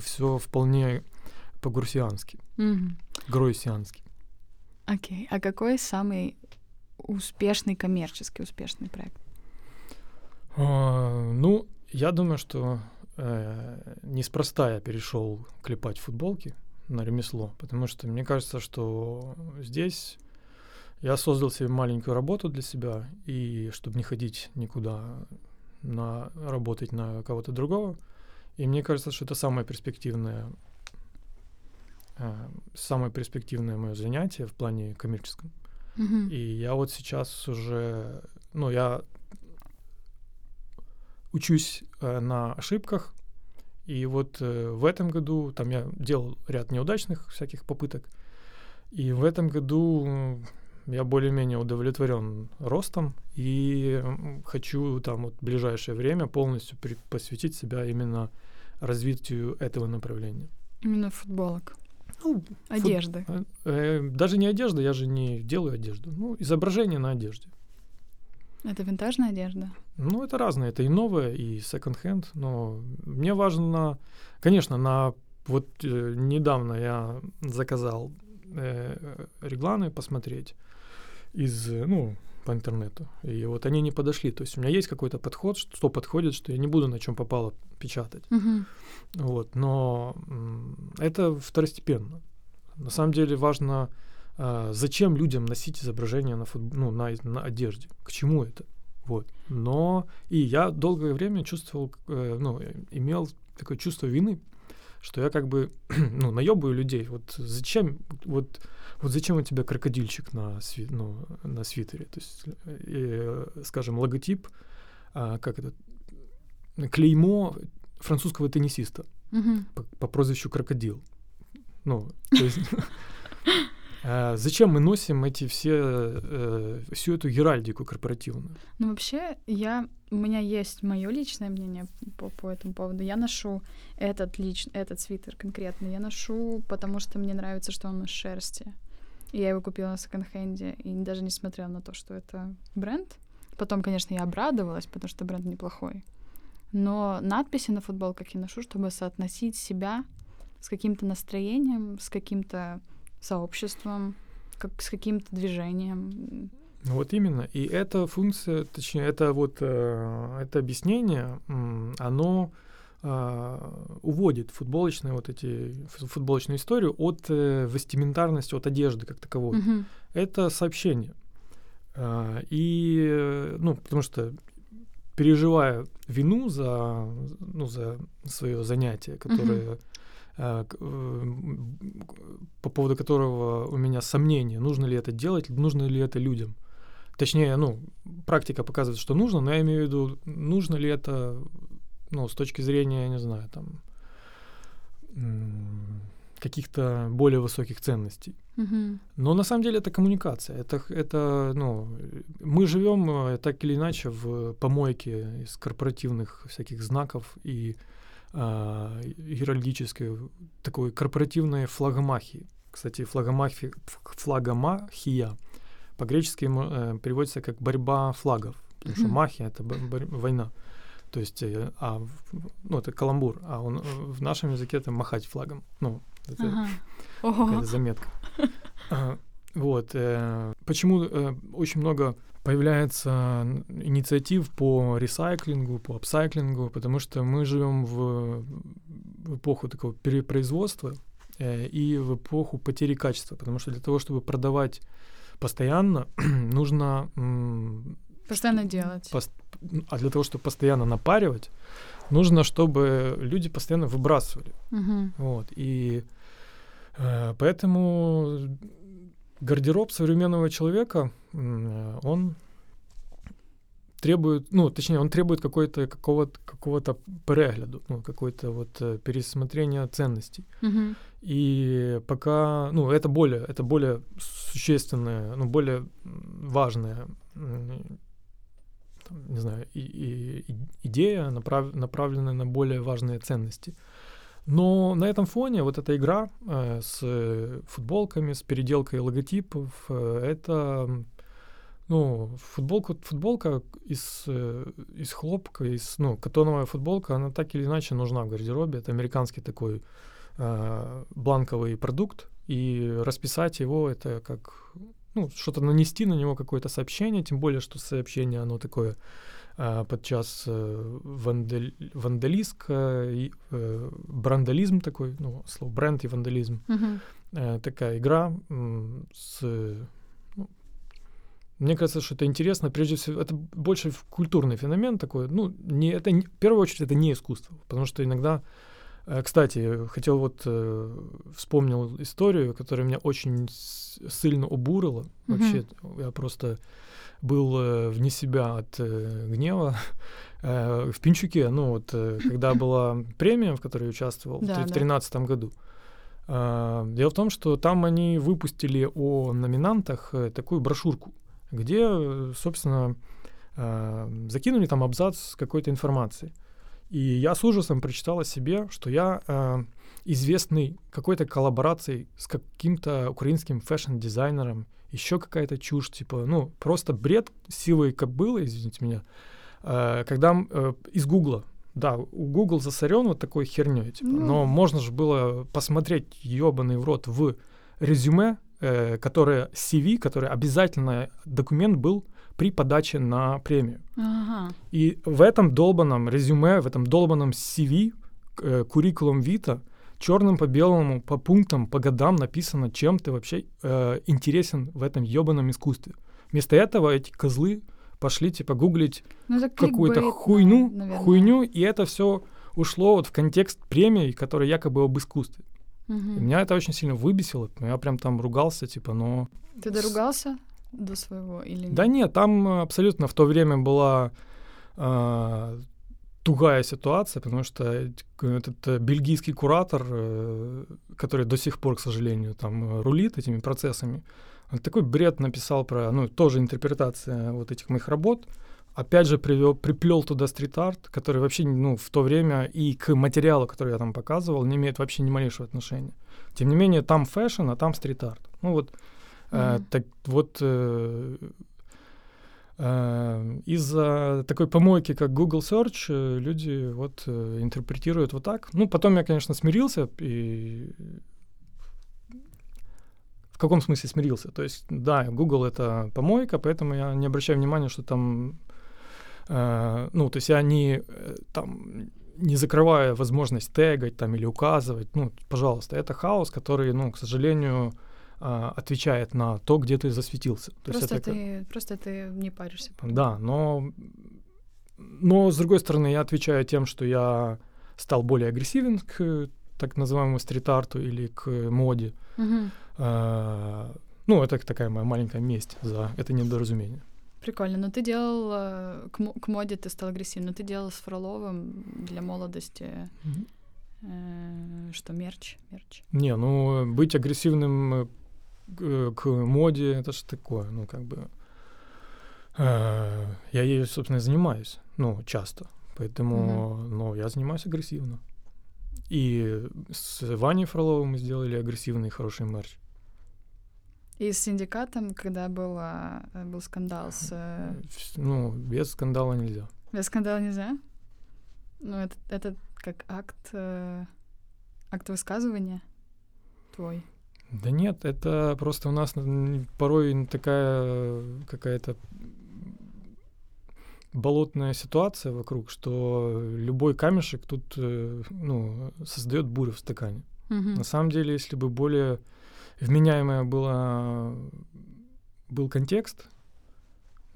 все вполне по-гурсиански, uh-huh. гройсиански. Окей. Okay. А какой самый успешный, коммерчески успешный проект? Uh, ну, я думаю, что э, неспроста я перешел клепать футболки на ремесло, потому что мне кажется, что здесь я создал себе маленькую работу для себя, и чтобы не ходить никуда на работать на кого-то другого. И мне кажется, что это самое перспективное, э, самое перспективное мое занятие в плане коммерческом. Mm-hmm. И я вот сейчас уже, ну, я учусь э, на ошибках. И вот э, в этом году, там я делал ряд неудачных всяких попыток. И в этом году я более-менее удовлетворен ростом и хочу там вот в ближайшее время полностью при- посвятить себя именно развитию этого направления. Именно футболок. Ну, одежды. Фут... Э, э, даже не одежда, я же не делаю одежду. Ну, изображение на одежде. Это винтажная одежда? Ну, это разное. Это и новое, и секонд-хенд. Но мне важно, конечно, на вот э, недавно я заказал э, регланы посмотреть из, ну, по интернету. И вот они не подошли. То есть у меня есть какой-то подход, что подходит, что я не буду на чем попало печатать. Uh-huh. Вот, но это второстепенно. На самом деле важно а, зачем людям носить изображение на, фут... ну, на, на одежде? К чему это? Вот. Но и я долгое время чувствовал, э, ну, имел такое чувство вины, что я как бы, ну, наебываю людей. Вот зачем, вот, вот зачем у тебя крокодильчик на, сви, ну, на свитере? То есть, э, скажем, логотип, э, как это, клеймо французского теннисиста mm-hmm. по, по прозвищу Крокодил. Ну, то есть... А зачем мы носим эти все, э, всю эту геральдику корпоративную? Ну, вообще, я, у меня есть мое личное мнение по, по этому поводу. Я ношу этот, лич, этот свитер конкретно. Я ношу, потому что мне нравится, что он из шерсти. И я его купила на секонд-хенде, и даже не смотрела на то, что это бренд. Потом, конечно, я обрадовалась, потому что бренд неплохой. Но надписи на футболках я ношу, чтобы соотносить себя с каким-то настроением, с каким-то сообществом, как с каким-то движением. Вот именно. И эта функция, точнее, это вот э, это объяснение, оно э, уводит футболочные вот эти футболочную историю от э, вестиментарности, от одежды как таковой. Угу. Это сообщение. Э, и, ну, потому что переживая вину за, ну, за свое занятие, которое угу. Э, э, по поводу которого у меня сомнения, нужно ли это делать, нужно ли это людям. Точнее, ну, практика показывает, что нужно, но я имею в виду, нужно ли это, ну, с точки зрения, я не знаю, там, каких-то более высоких ценностей. Mm-hmm. Но на самом деле это коммуникация. Это, это ну, мы живем э, так или иначе в помойке из корпоративных всяких знаков и э, геральдической, такой корпоративной флагомахии. Кстати, флагомахи, флагомахия по-гречески э, переводится как борьба флагов, потому mm-hmm. что махия — это война. То есть, э, а, ну, это каламбур, а он, в нашем языке это махать флагом. Ну, это Ага. какая-то заметка. А, Вот. э, Почему э, очень много появляется инициатив по ресайклингу, по апсайклингу, потому что мы живем в, в эпоху такого перепроизводства э, и в эпоху потери качества, потому что для того, чтобы продавать постоянно, нужно м, Постоянно делать. пос- а для того, чтобы постоянно напаривать, нужно, чтобы люди постоянно выбрасывали. Мгм. Вот. И э, поэтому гардероб современного человека, он требует, ну, точнее, он требует какой-то, какого-то, какого-то перегляду, ну, какой-то вот э, пересмотрения ценностей. Мгм. И пока, ну, это более, это более существенное, ну, более м, там, не знаю, и, и- идея, направ- направленная на более важные ценности. Но на этом фоне вот эта игра э, с э, футболками, с переделкой логотипов, э, это, ну, футболка, футболка из, э, из хлопка, из, ну, катоновая футболка, она так или иначе нужна в гардеробе. Это американский такой э, бланковый продукт, и расписать его это как ну, что-то нанести на него какое-то сообщение, тем более, что сообщение, оно такое э, подчас э, вандаль, вандалистское, и, э, брандализм такой, ну, слово бренд и вандализм. Э, такая игра с... ну, мне кажется, что это интересно, прежде всего, это больше культурный феномен такой. Ну, не, это не- в первую очередь это не искусство, потому что иногда, э, кстати, хотел вот э, вспомнил историю, которая меня очень сильно обурила. Мгм. Вообще, я просто был э, вне себя от э, гнева э, в Пинчуке, ну вот, когда была премия, в которой я участвовал в Да, три- в да. тринадцатом году. А, Дело в том, что там они выпустили о номинантах такую брошюрку, где, собственно, закинули там абзац с какой-то информацией. И я с ужасом прочитал о себе, что я известный какой-то коллаборацией с каким-то украинским fashion-дизайнером, еще какая-то чушь, типа, ну, просто бред сивой кобылы, извините меня, а, когда э, из Гугла, да, у Google засорен вот такой херней, типа, Ну. но можно же было посмотреть ебаный в рот в резюме, э, которое CV, который обязательно документ был при подаче на премию. Ага. И в этом долбанном резюме, в этом долбанном CV, э, куррикулум Вита, черным по белому, по пунктам, по годам написано, чем ты вообще э, интересен в этом ебаном искусстве. Вместо этого эти козлы пошли типа гуглить Ну, какую-то хуйню, наверное. хуйню, и это все ушло вот в контекст премии, которая якобы об искусстве. И Мгм. меня это очень сильно выбесило. Я прям там ругался, типа, но... Ты доругался до своего или? Да нет, там э, абсолютно в то время была а, тугая ситуация, потому что к- этот э, бельгийский куратор, э, который до сих пор, к сожалению, там э, рулит этими процессами, он такой бред написал про, ну, тоже интерпретация вот этих моих работ. Опять же, привел, приплел туда стрит-арт, который вообще, ну, в то время и к материалу, который я там показывал, не имеет вообще ни малейшего отношения. Тем не менее, там fashion, а там стрит-арт. Ну вот, э, Мгм. так вот, э, э, из-за такой помойки, как Google Search, э, люди вот э, интерпретируют вот так. Ну, потом я, конечно, смирился и в каком смысле смирился? То есть, да, Google это помойка, поэтому я не обращаю внимания, что там, э, ну, то есть я не там не закрываю возможность тегать там или указывать, ну, пожалуйста, это хаос, который, ну, к сожалению, а, отвечает на то, где ты засветился. То есть Просто это как- ты, просто ты не паришься. да, но, но с другой стороны, я отвечаю тем, что я стал более агрессивен к так называемому стрит-арту или к моде. А, ну, это такая моя маленькая месть за это недоразумение. Прикольно. Но ты делал э, к, к моде ты стал агрессивным. Ты делал с Фроловым для молодости э, что мерч, мерч. Не, ну, быть агрессивным э, к, к моде, это же такое, ну, как бы... э, я ею, собственно, занимаюсь, ну, часто. Поэтому, ну, я занимаюсь агрессивно. И с Ваней Фроловым мы сделали агрессивный хороший мерч. И с синдикатом, когда было, э, был скандал с... э, Ну, без скандала нельзя. Без скандала нельзя? Ну, это, это как акт, э, акт высказывания твой. Да нет, это просто у нас порой такая какая-то болотная ситуация вокруг, что любой камешек тут э, ну, создает бурю в стакане. Угу. На самом деле, если бы более вменяемое было, был контекст,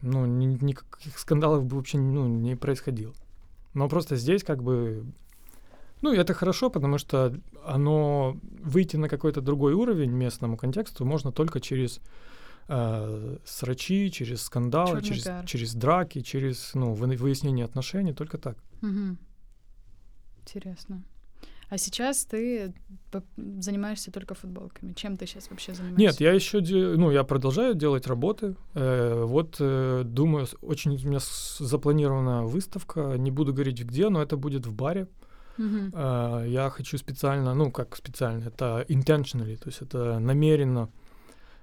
ну, ни, никаких скандалов бы вообще ну, не происходило. Но просто здесь как бы... Ну, это хорошо, потому что оно выйти на какой-то другой уровень местному контексту можно только через э, срачи, через скандалы, через, через драки, через ну, выяснение отношений, только так. Угу. Интересно. А сейчас ты занимаешься только футболками. Чем ты сейчас вообще занимаешься? Нет, я еще, ну, я продолжаю делать работы. Э, вот, э, думаю, очень у меня запланирована выставка. Не буду говорить где, но это будет в баре. Э, я хочу специально, ну, как специально, это intentionally, то есть это намеренно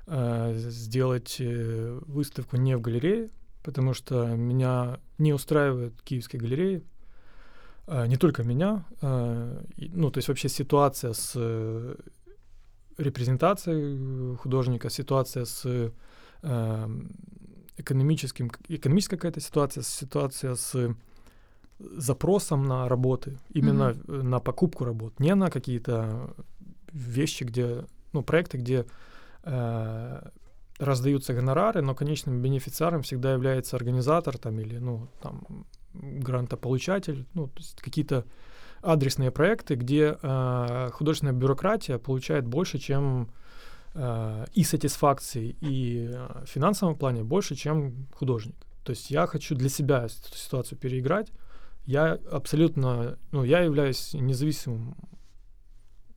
э, сделать э, выставку не в галерее, потому что меня не устраивают киевские галереи. Не только меня, ну, то есть вообще ситуация с репрезентацией художника, ситуация с экономическим, экономическая какая-то ситуация, ситуация с запросом на работы, именно mm-hmm. на покупку работ, не на какие-то вещи, где, ну, проекты, где э, раздаются гонорары, но конечным бенефициаром всегда является организатор там или, ну, там, грантополучатель, ну, то есть какие-то адресные проекты, где э, художественная бюрократия получает больше, чем э, и сатисфакции, и э, в финансовом плане больше, чем художник. То есть я хочу для себя эту ситуацию переиграть. Я абсолютно, ну, я являюсь независимым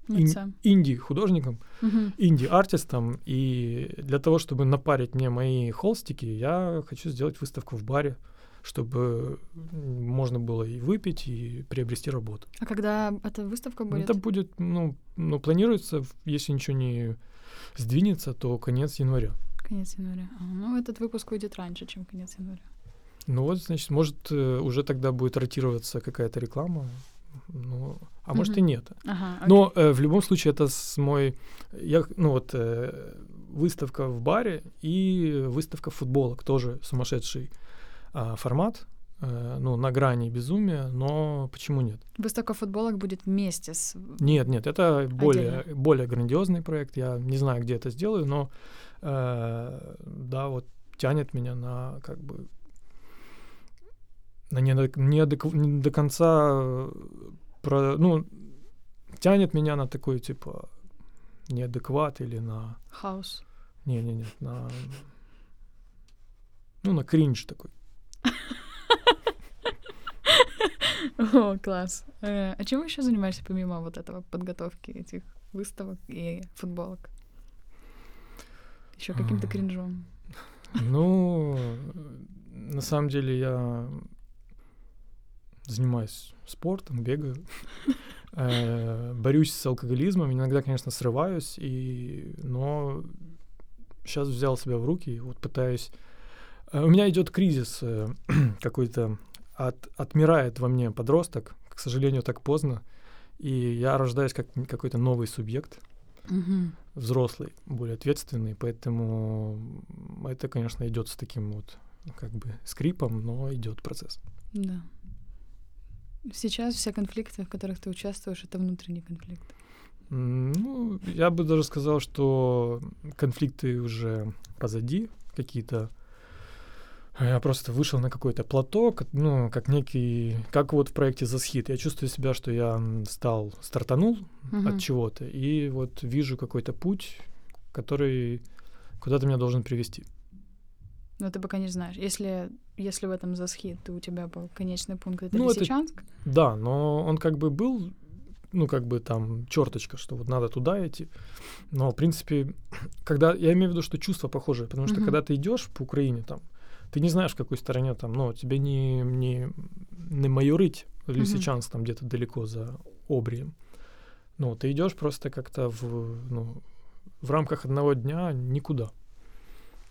ин, инди-художником, угу. инди-артистом, и для того, чтобы напарить мне мои холстики, я хочу сделать выставку в баре чтобы можно было и выпить, и приобрести работу. А когда эта выставка будет? Это будет, ну, ну планируется, если ничего не сдвинется, то конец января. Конец января. А, ну, этот выпуск выйдет раньше, чем конец января. Ну вот, значит, может, э, уже тогда будет ротироваться какая-то реклама. Ну, а mm-hmm. может и нет. Ага, Но э, в любом случае это с мой... Я, ну вот, э, выставка в баре и выставка футболок, тоже сумасшедший а, формат, э, ну, на грани безумия, но почему нет? Выставка футболок будет вместе с... Нет, нет, это более, более грандиозный проект, я не знаю, где это сделаю, но э, да, вот тянет меня на как бы на не, не, до, не до конца про, ну, тянет меня на такой, типа, неадекват или на... Хаос. Не-не-не, на... Ну, на кринж такой. О, класс. Э, а чем еще занимаешься помимо вот этого подготовки этих выставок и футболок? Еще каким-то кринжом? Ну, на самом деле я занимаюсь спортом, бегаю, э, борюсь с алкоголизмом, иногда, конечно, срываюсь, и, но сейчас взял себя в руки, вот пытаюсь Э, у меня идет кризис э, какой-то, от, отмирает во мне подросток, к сожалению, так поздно, и я рождаюсь как какой-то новый субъект, угу. взрослый, более ответственный, поэтому это, конечно, идет с таким вот как бы скрипом, но идет процесс. Да. Сейчас все конфликты, в которых ты участвуешь, это внутренние конфликты. Ну, я бы даже сказал, что конфликты уже позади, какие-то я просто вышел на какой-то платок, ну, как некий, как вот в проекте Засхит. Я чувствую себя, что я стал, стартанул uh-huh. от чего-то, и вот вижу какой-то путь, который куда-то меня должен привести. Ну, ты пока не знаешь. Если, если в этом Засхит, то у тебя был конечный пункт, это ну, Лисичанск? Это, да, но он как бы был, ну, как бы там черточка, что вот надо туда идти. Но, в принципе, когда, я имею в виду, что чувства похожие, потому что когда ты идешь по Украине, там, ты не знаешь, в какой стороне там, ну, тебе не, не, не майорить Лисичанск там где-то далеко за Обрием. Ну, ты идешь просто как-то в, ну, в рамках одного дня никуда.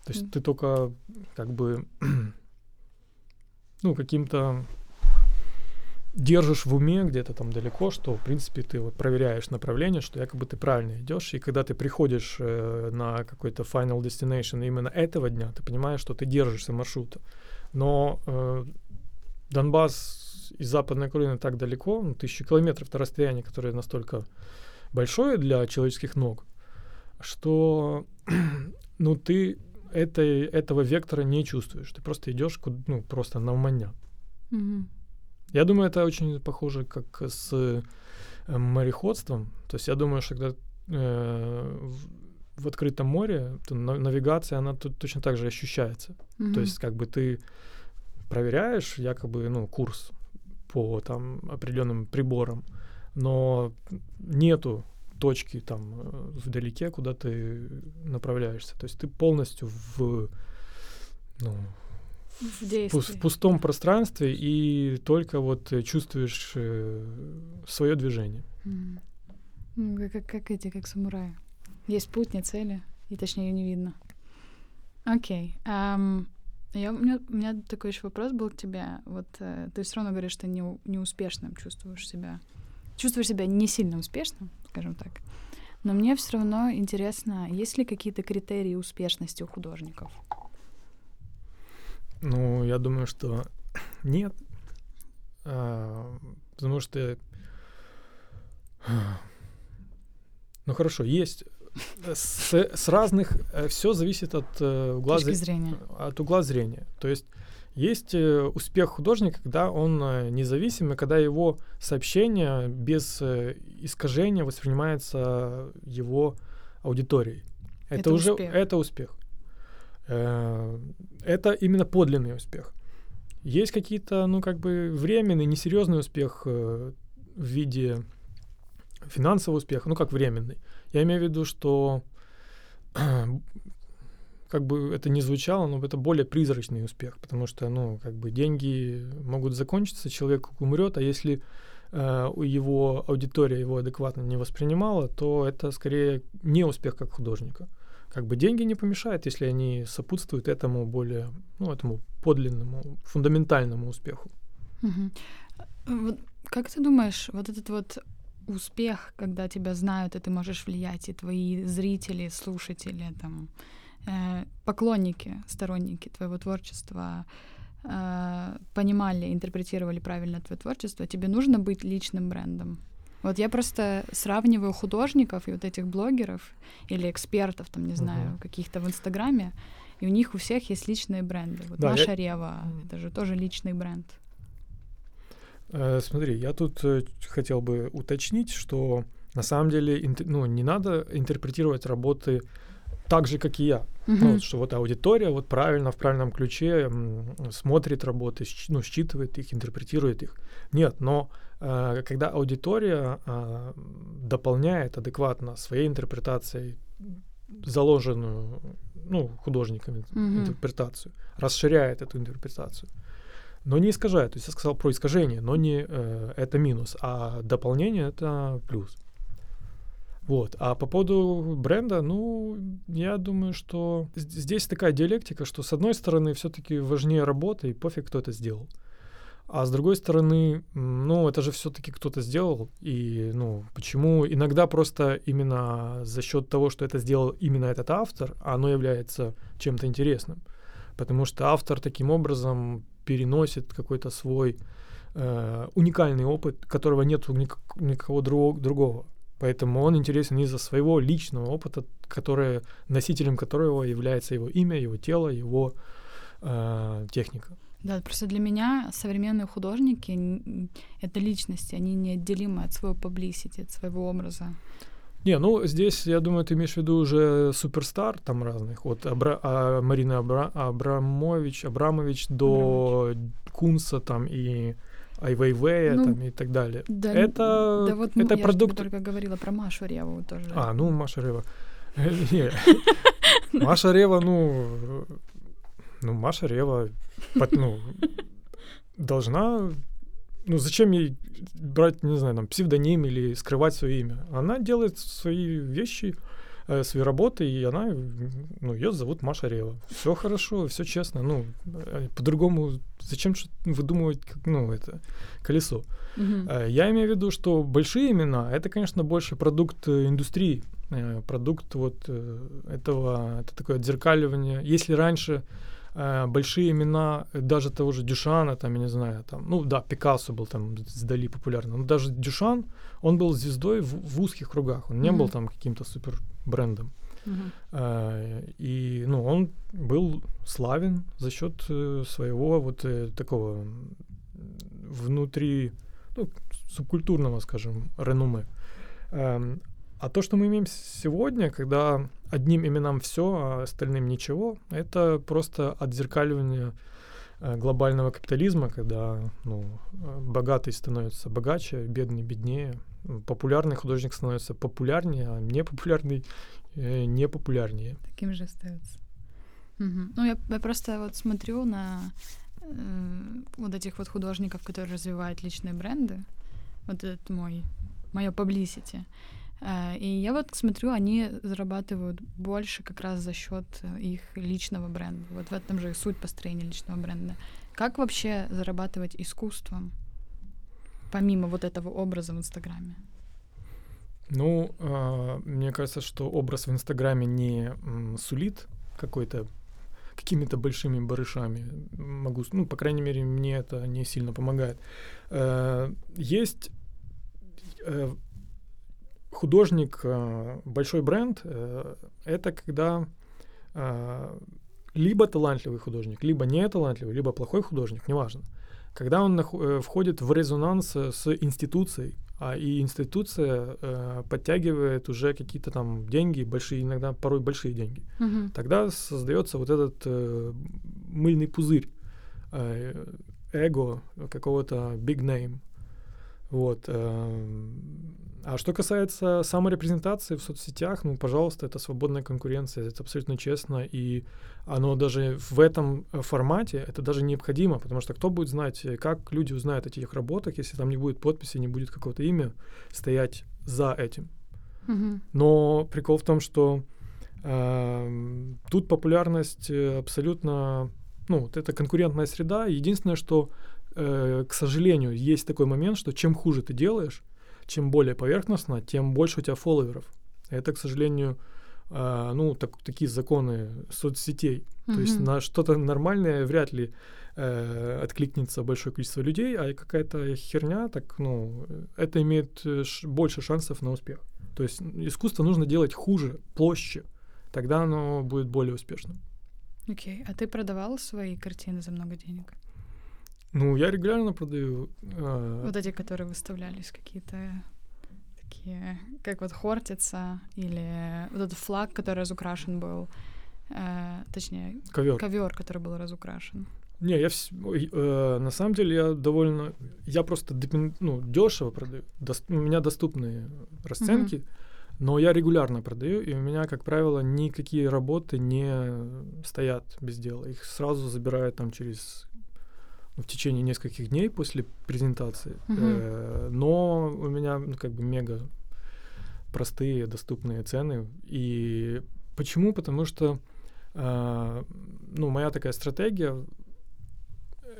То есть ты только как бы, ну, каким-то держишь в уме где-то там далеко, что, в принципе, ты вот проверяешь направление, что якобы ты правильно идешь, и когда ты приходишь э, на какой-то final destination именно этого дня, ты понимаешь, что ты держишься маршрута. Но э, Донбасс и Западная Украина так далеко, ну, тысячи километров, это расстояние, которое настолько большое для человеческих ног, что ну, ты этой, этого вектора не чувствуешь. Ты просто идешь ну, просто на умання. Мгм. Я думаю, это очень похоже как с э, мореходством. То есть я думаю, что когда э, в, в открытом море, то на- навигация, она тут точно так же ощущается. Мгм. То есть как бы ты проверяешь якобы ну, курс по там определенным приборам, но нету точки там э, вдалеке, куда ты направляешься. То есть ты полностью в, ну, в в, пус- действии. в пустом пространстве и только вот э, чувствуешь свое движение. Мгм. Ну, как, как, эти, как самураи. Есть путь, нет цели, и точнее ее не видно. Окей. ам, я, у, меня, у меня такой еще вопрос был к тебе. Вот э, ты все равно говоришь, что не, неуспешным чувствуешь себя. Чувствуешь себя не сильно успешным, скажем так. Но мне все равно интересно, есть ли какие-то критерии успешности у художников? Ну, я думаю, что нет. А, потому что... Ну хорошо, есть. С, с разных... Все зависит от э, угла, зрения. от угла зрения. То есть есть э, успех художника, когда он э, независимый, когда его сообщение без э, искажения воспринимается его аудиторией. Это, Это уже успех. это успех. Это именно подлинный успех. Есть какие-то, ну, как бы временный, несерьезный успех в виде финансового успеха, ну, как временный. Я имею в виду, что как бы это не звучало, но это более призрачный успех, потому что, ну, как бы деньги могут закончиться, человек умрет, а если э, его аудитория его адекватно не воспринимала, то это скорее не успех как художника. Как бы деньги не помешают, если они сопутствуют этому более, ну, этому подлинному, фундаментальному успеху. Вот как ты думаешь, вот этот вот успех, когда тебя знают, и ты можешь влиять, и твои зрители, слушатели, там, поклонники, сторонники твоего творчества э, понимали, интерпретировали правильно твое творчество, тебе нужно быть личным брендом. Вот я просто сравниваю художников и вот этих блогеров или экспертов, там, не знаю, Мгм. каких-то в Инстаграме, и у них у всех есть личные бренды. Вот Да, я- Маша Рева, это же тоже личный бренд. Э, смотри, я тут э, хотел бы уточнить, что на самом деле ну, не надо интерпретировать работы так же, как и я. Ну, Мгм. вот, что вот аудитория вот правильно, в правильном ключе смотрит работы, ну, считывает их, интерпретирует их. Нет, но э, когда аудитория э, дополняет адекватно своей интерпретацией заложенную ну, художниками Мгм. интерпретацию, расширяет эту интерпретацию, но не искажает. То есть я сказал про искажение, но не э, это минус, а дополнение это плюс. Вот. А по поводу бренда, ну, я думаю, что здесь такая диалектика, что с одной стороны все-таки важнее работа, и пофиг, кто это сделал. А с другой стороны, ну, это же все-таки кто-то сделал, и, ну, почему иногда просто именно за счет того, что это сделал именно этот автор, оно является чем-то интересным. Потому что автор таким образом переносит какой-то свой э, уникальный опыт, которого нет у ник- никого друг- другого. Поэтому он интересен из-за своего личного опыта, которое, носителем которого является его имя, его тело, его э, техника. Да, просто для меня современные художники это личности, они неотделимы от своего publicity, от своего образа. Не, ну здесь, я думаю, ты имеешь в виду уже суперстар там разных, от Абра- а, Марины Абра- Абрамович, Абрамович до Кунса там и Айвейвея Ну, там и так далее. Да, это да вот ну, это я продукт... тебе только говорила про Машу Реву тоже. А, ну Маша Рева. Маша Рева, ну, ну Маша Рева, ну, должна, ну зачем ей брать, не знаю, там псевдоним или скрывать свое имя? Она делает свои вещи э, свои работы, и она, ну, ее зовут Маша Рева. Все хорошо, все честно. Ну, э, по-другому, зачем выдумывать, ну, это колесо? Uh-huh. Я имею в виду, что большие имена это, конечно, больше продукт индустрии, продукт вот этого, это такое отзеркаливание. Если раньше э, большие имена даже того же Дюшана, там, я не знаю, там, ну да, Пикассо был там с Дали популярным, но даже Дюшан, он был звездой в, в узких кругах, он не mm-hmm. был там каким-то супер брендом. Uh-huh. А, и ну, он был славен за счет э, своего вот э, такого внутри ну, субкультурного, скажем, реноме. Эм, а то, что мы имеем сегодня, когда одним именам все, а остальным ничего, это просто отзеркаливание э, глобального капитализма, когда ну, богатый становится богаче, бедный беднее, популярный художник становится популярнее, а непопулярный э, непопулярнее. Таким же остается. Угу. Ну, я, я просто вот смотрю на э, вот этих вот художников, которые развивают личные бренды. Вот этот мой, мое publicity. Э, и я вот смотрю, они зарабатывают больше как раз за счет э, их личного бренда. Вот в этом же и суть построения личного бренда. Как вообще зарабатывать искусством, помимо вот этого образа в Инстаграме? Ну, э, мне кажется, что образ в Инстаграме не сулит какой-то какими-то большими барышами. Могу, ну, по крайней мере, мне это не сильно помогает. Э, есть э, художник, э, большой бренд, э, это когда э, либо талантливый художник, либо не талантливый, либо плохой художник, неважно. Когда он входит в резонанс с институцией, а и институция э, подтягивает уже какие-то там деньги, большие, иногда порой большие деньги, uh-huh. тогда создается вот этот э, мыльный пузырь, э, эго какого-то big name. Вот. Э, а что касается саморепрезентации в соцсетях, ну, пожалуйста, это свободная конкуренция, это абсолютно честно, и оно даже в этом э, формате, это даже необходимо, потому что кто будет знать, э, как люди узнают о этих работах, если там не будет подписи, не будет какого-то имя стоять за этим. Mm-hmm. Но прикол в том, что э, тут популярность э, абсолютно, ну, вот это конкурентная среда. Единственное, что, э, к сожалению, есть такой момент, что чем хуже ты делаешь, чем более поверхностно, тем больше у тебя фолловеров. Это, к сожалению, э, ну, так, такие законы соцсетей. Mm-hmm. То есть на что-то нормальное вряд ли э, откликнется большое количество людей, а какая-то херня, так, ну, это имеет э, ш- больше шансов на успех. То есть искусство нужно делать хуже, площе, тогда оно будет более успешным. Окей, okay. а ты продавал свои картины за много денег? Ну, я регулярно продаю. Э... Вот эти, которые выставлялись, какие-то такие, как вот Хортица или вот этот флаг, который разукрашен был, э, точнее, ковер. ковер, который был разукрашен. Не, я вс... э, на самом деле я довольно, я просто ну дешево продаю, До... у меня доступные расценки, uh-huh. но я регулярно продаю, и у меня, как правило, никакие работы не стоят без дела, их сразу забирают там через в течение нескольких дней после презентации. Угу. Э, но у меня ну, как бы мега простые доступные цены. И почему? Потому что э, ну, моя такая стратегия,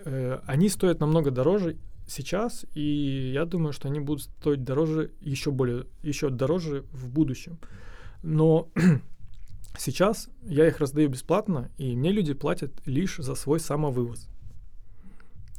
э, они стоят намного дороже сейчас, и я думаю, что они будут стоить дороже, еще более, еще дороже в будущем. Но сейчас я их раздаю бесплатно, и мне люди платят лишь за свой самовывоз.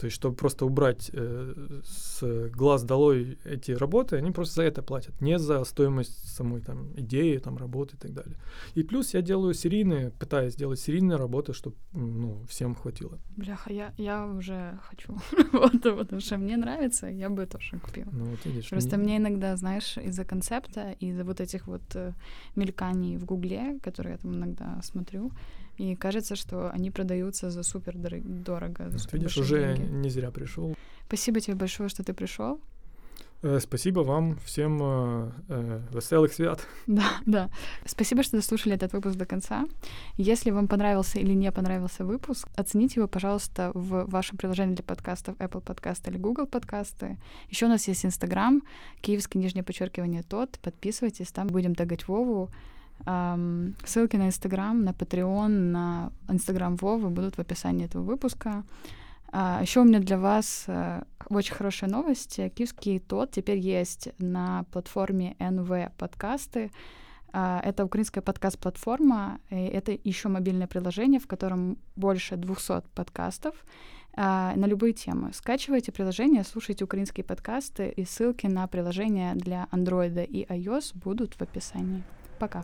То есть, чтобы просто убрать э, с глаз долой эти работы, они просто за это платят, не за стоимость самой там идеи, там работы и так далее. И плюс я делаю серийные, пытаюсь делать серийные работы, чтобы ну, всем хватило. Бляха, я, я уже хочу вот, потому что мне нравится, я бы тоже купила. Ну, вот видишь, просто мне... мне иногда, знаешь, из-за концепта, из-за вот этих вот э, мельканий в Гугле, которые я там иногда смотрю, и кажется, что они продаются за супер дорого. За супер Видишь, уже деньги. не зря пришел. Спасибо тебе большое, что ты пришел. Э, спасибо вам всем э, э, веселых свят. Да, да. Спасибо, что дослушали этот выпуск до конца. Если вам понравился или не понравился выпуск, оцените его, пожалуйста, в вашем приложении для подкастов Apple подкасты или Google подкасты. Еще у нас есть Инстаграм, киевский нижнее подчеркивание тот. Подписывайтесь, там будем тагать Вову Ссылки на Инстаграм, на Patreon, на Инстаграм Вовы будут в описании этого выпуска. А, Еще у меня для вас э, очень хорошая новость. Киевский тот теперь есть на платформе НВ подкасты. А, это украинская подкаст-платформа. Это еще мобильное приложение, в котором больше 200 подкастов а, на любые темы. Скачивайте приложение, слушайте украинские подкасты, и ссылки на приложение для Android и iOS будут в описании. Пока.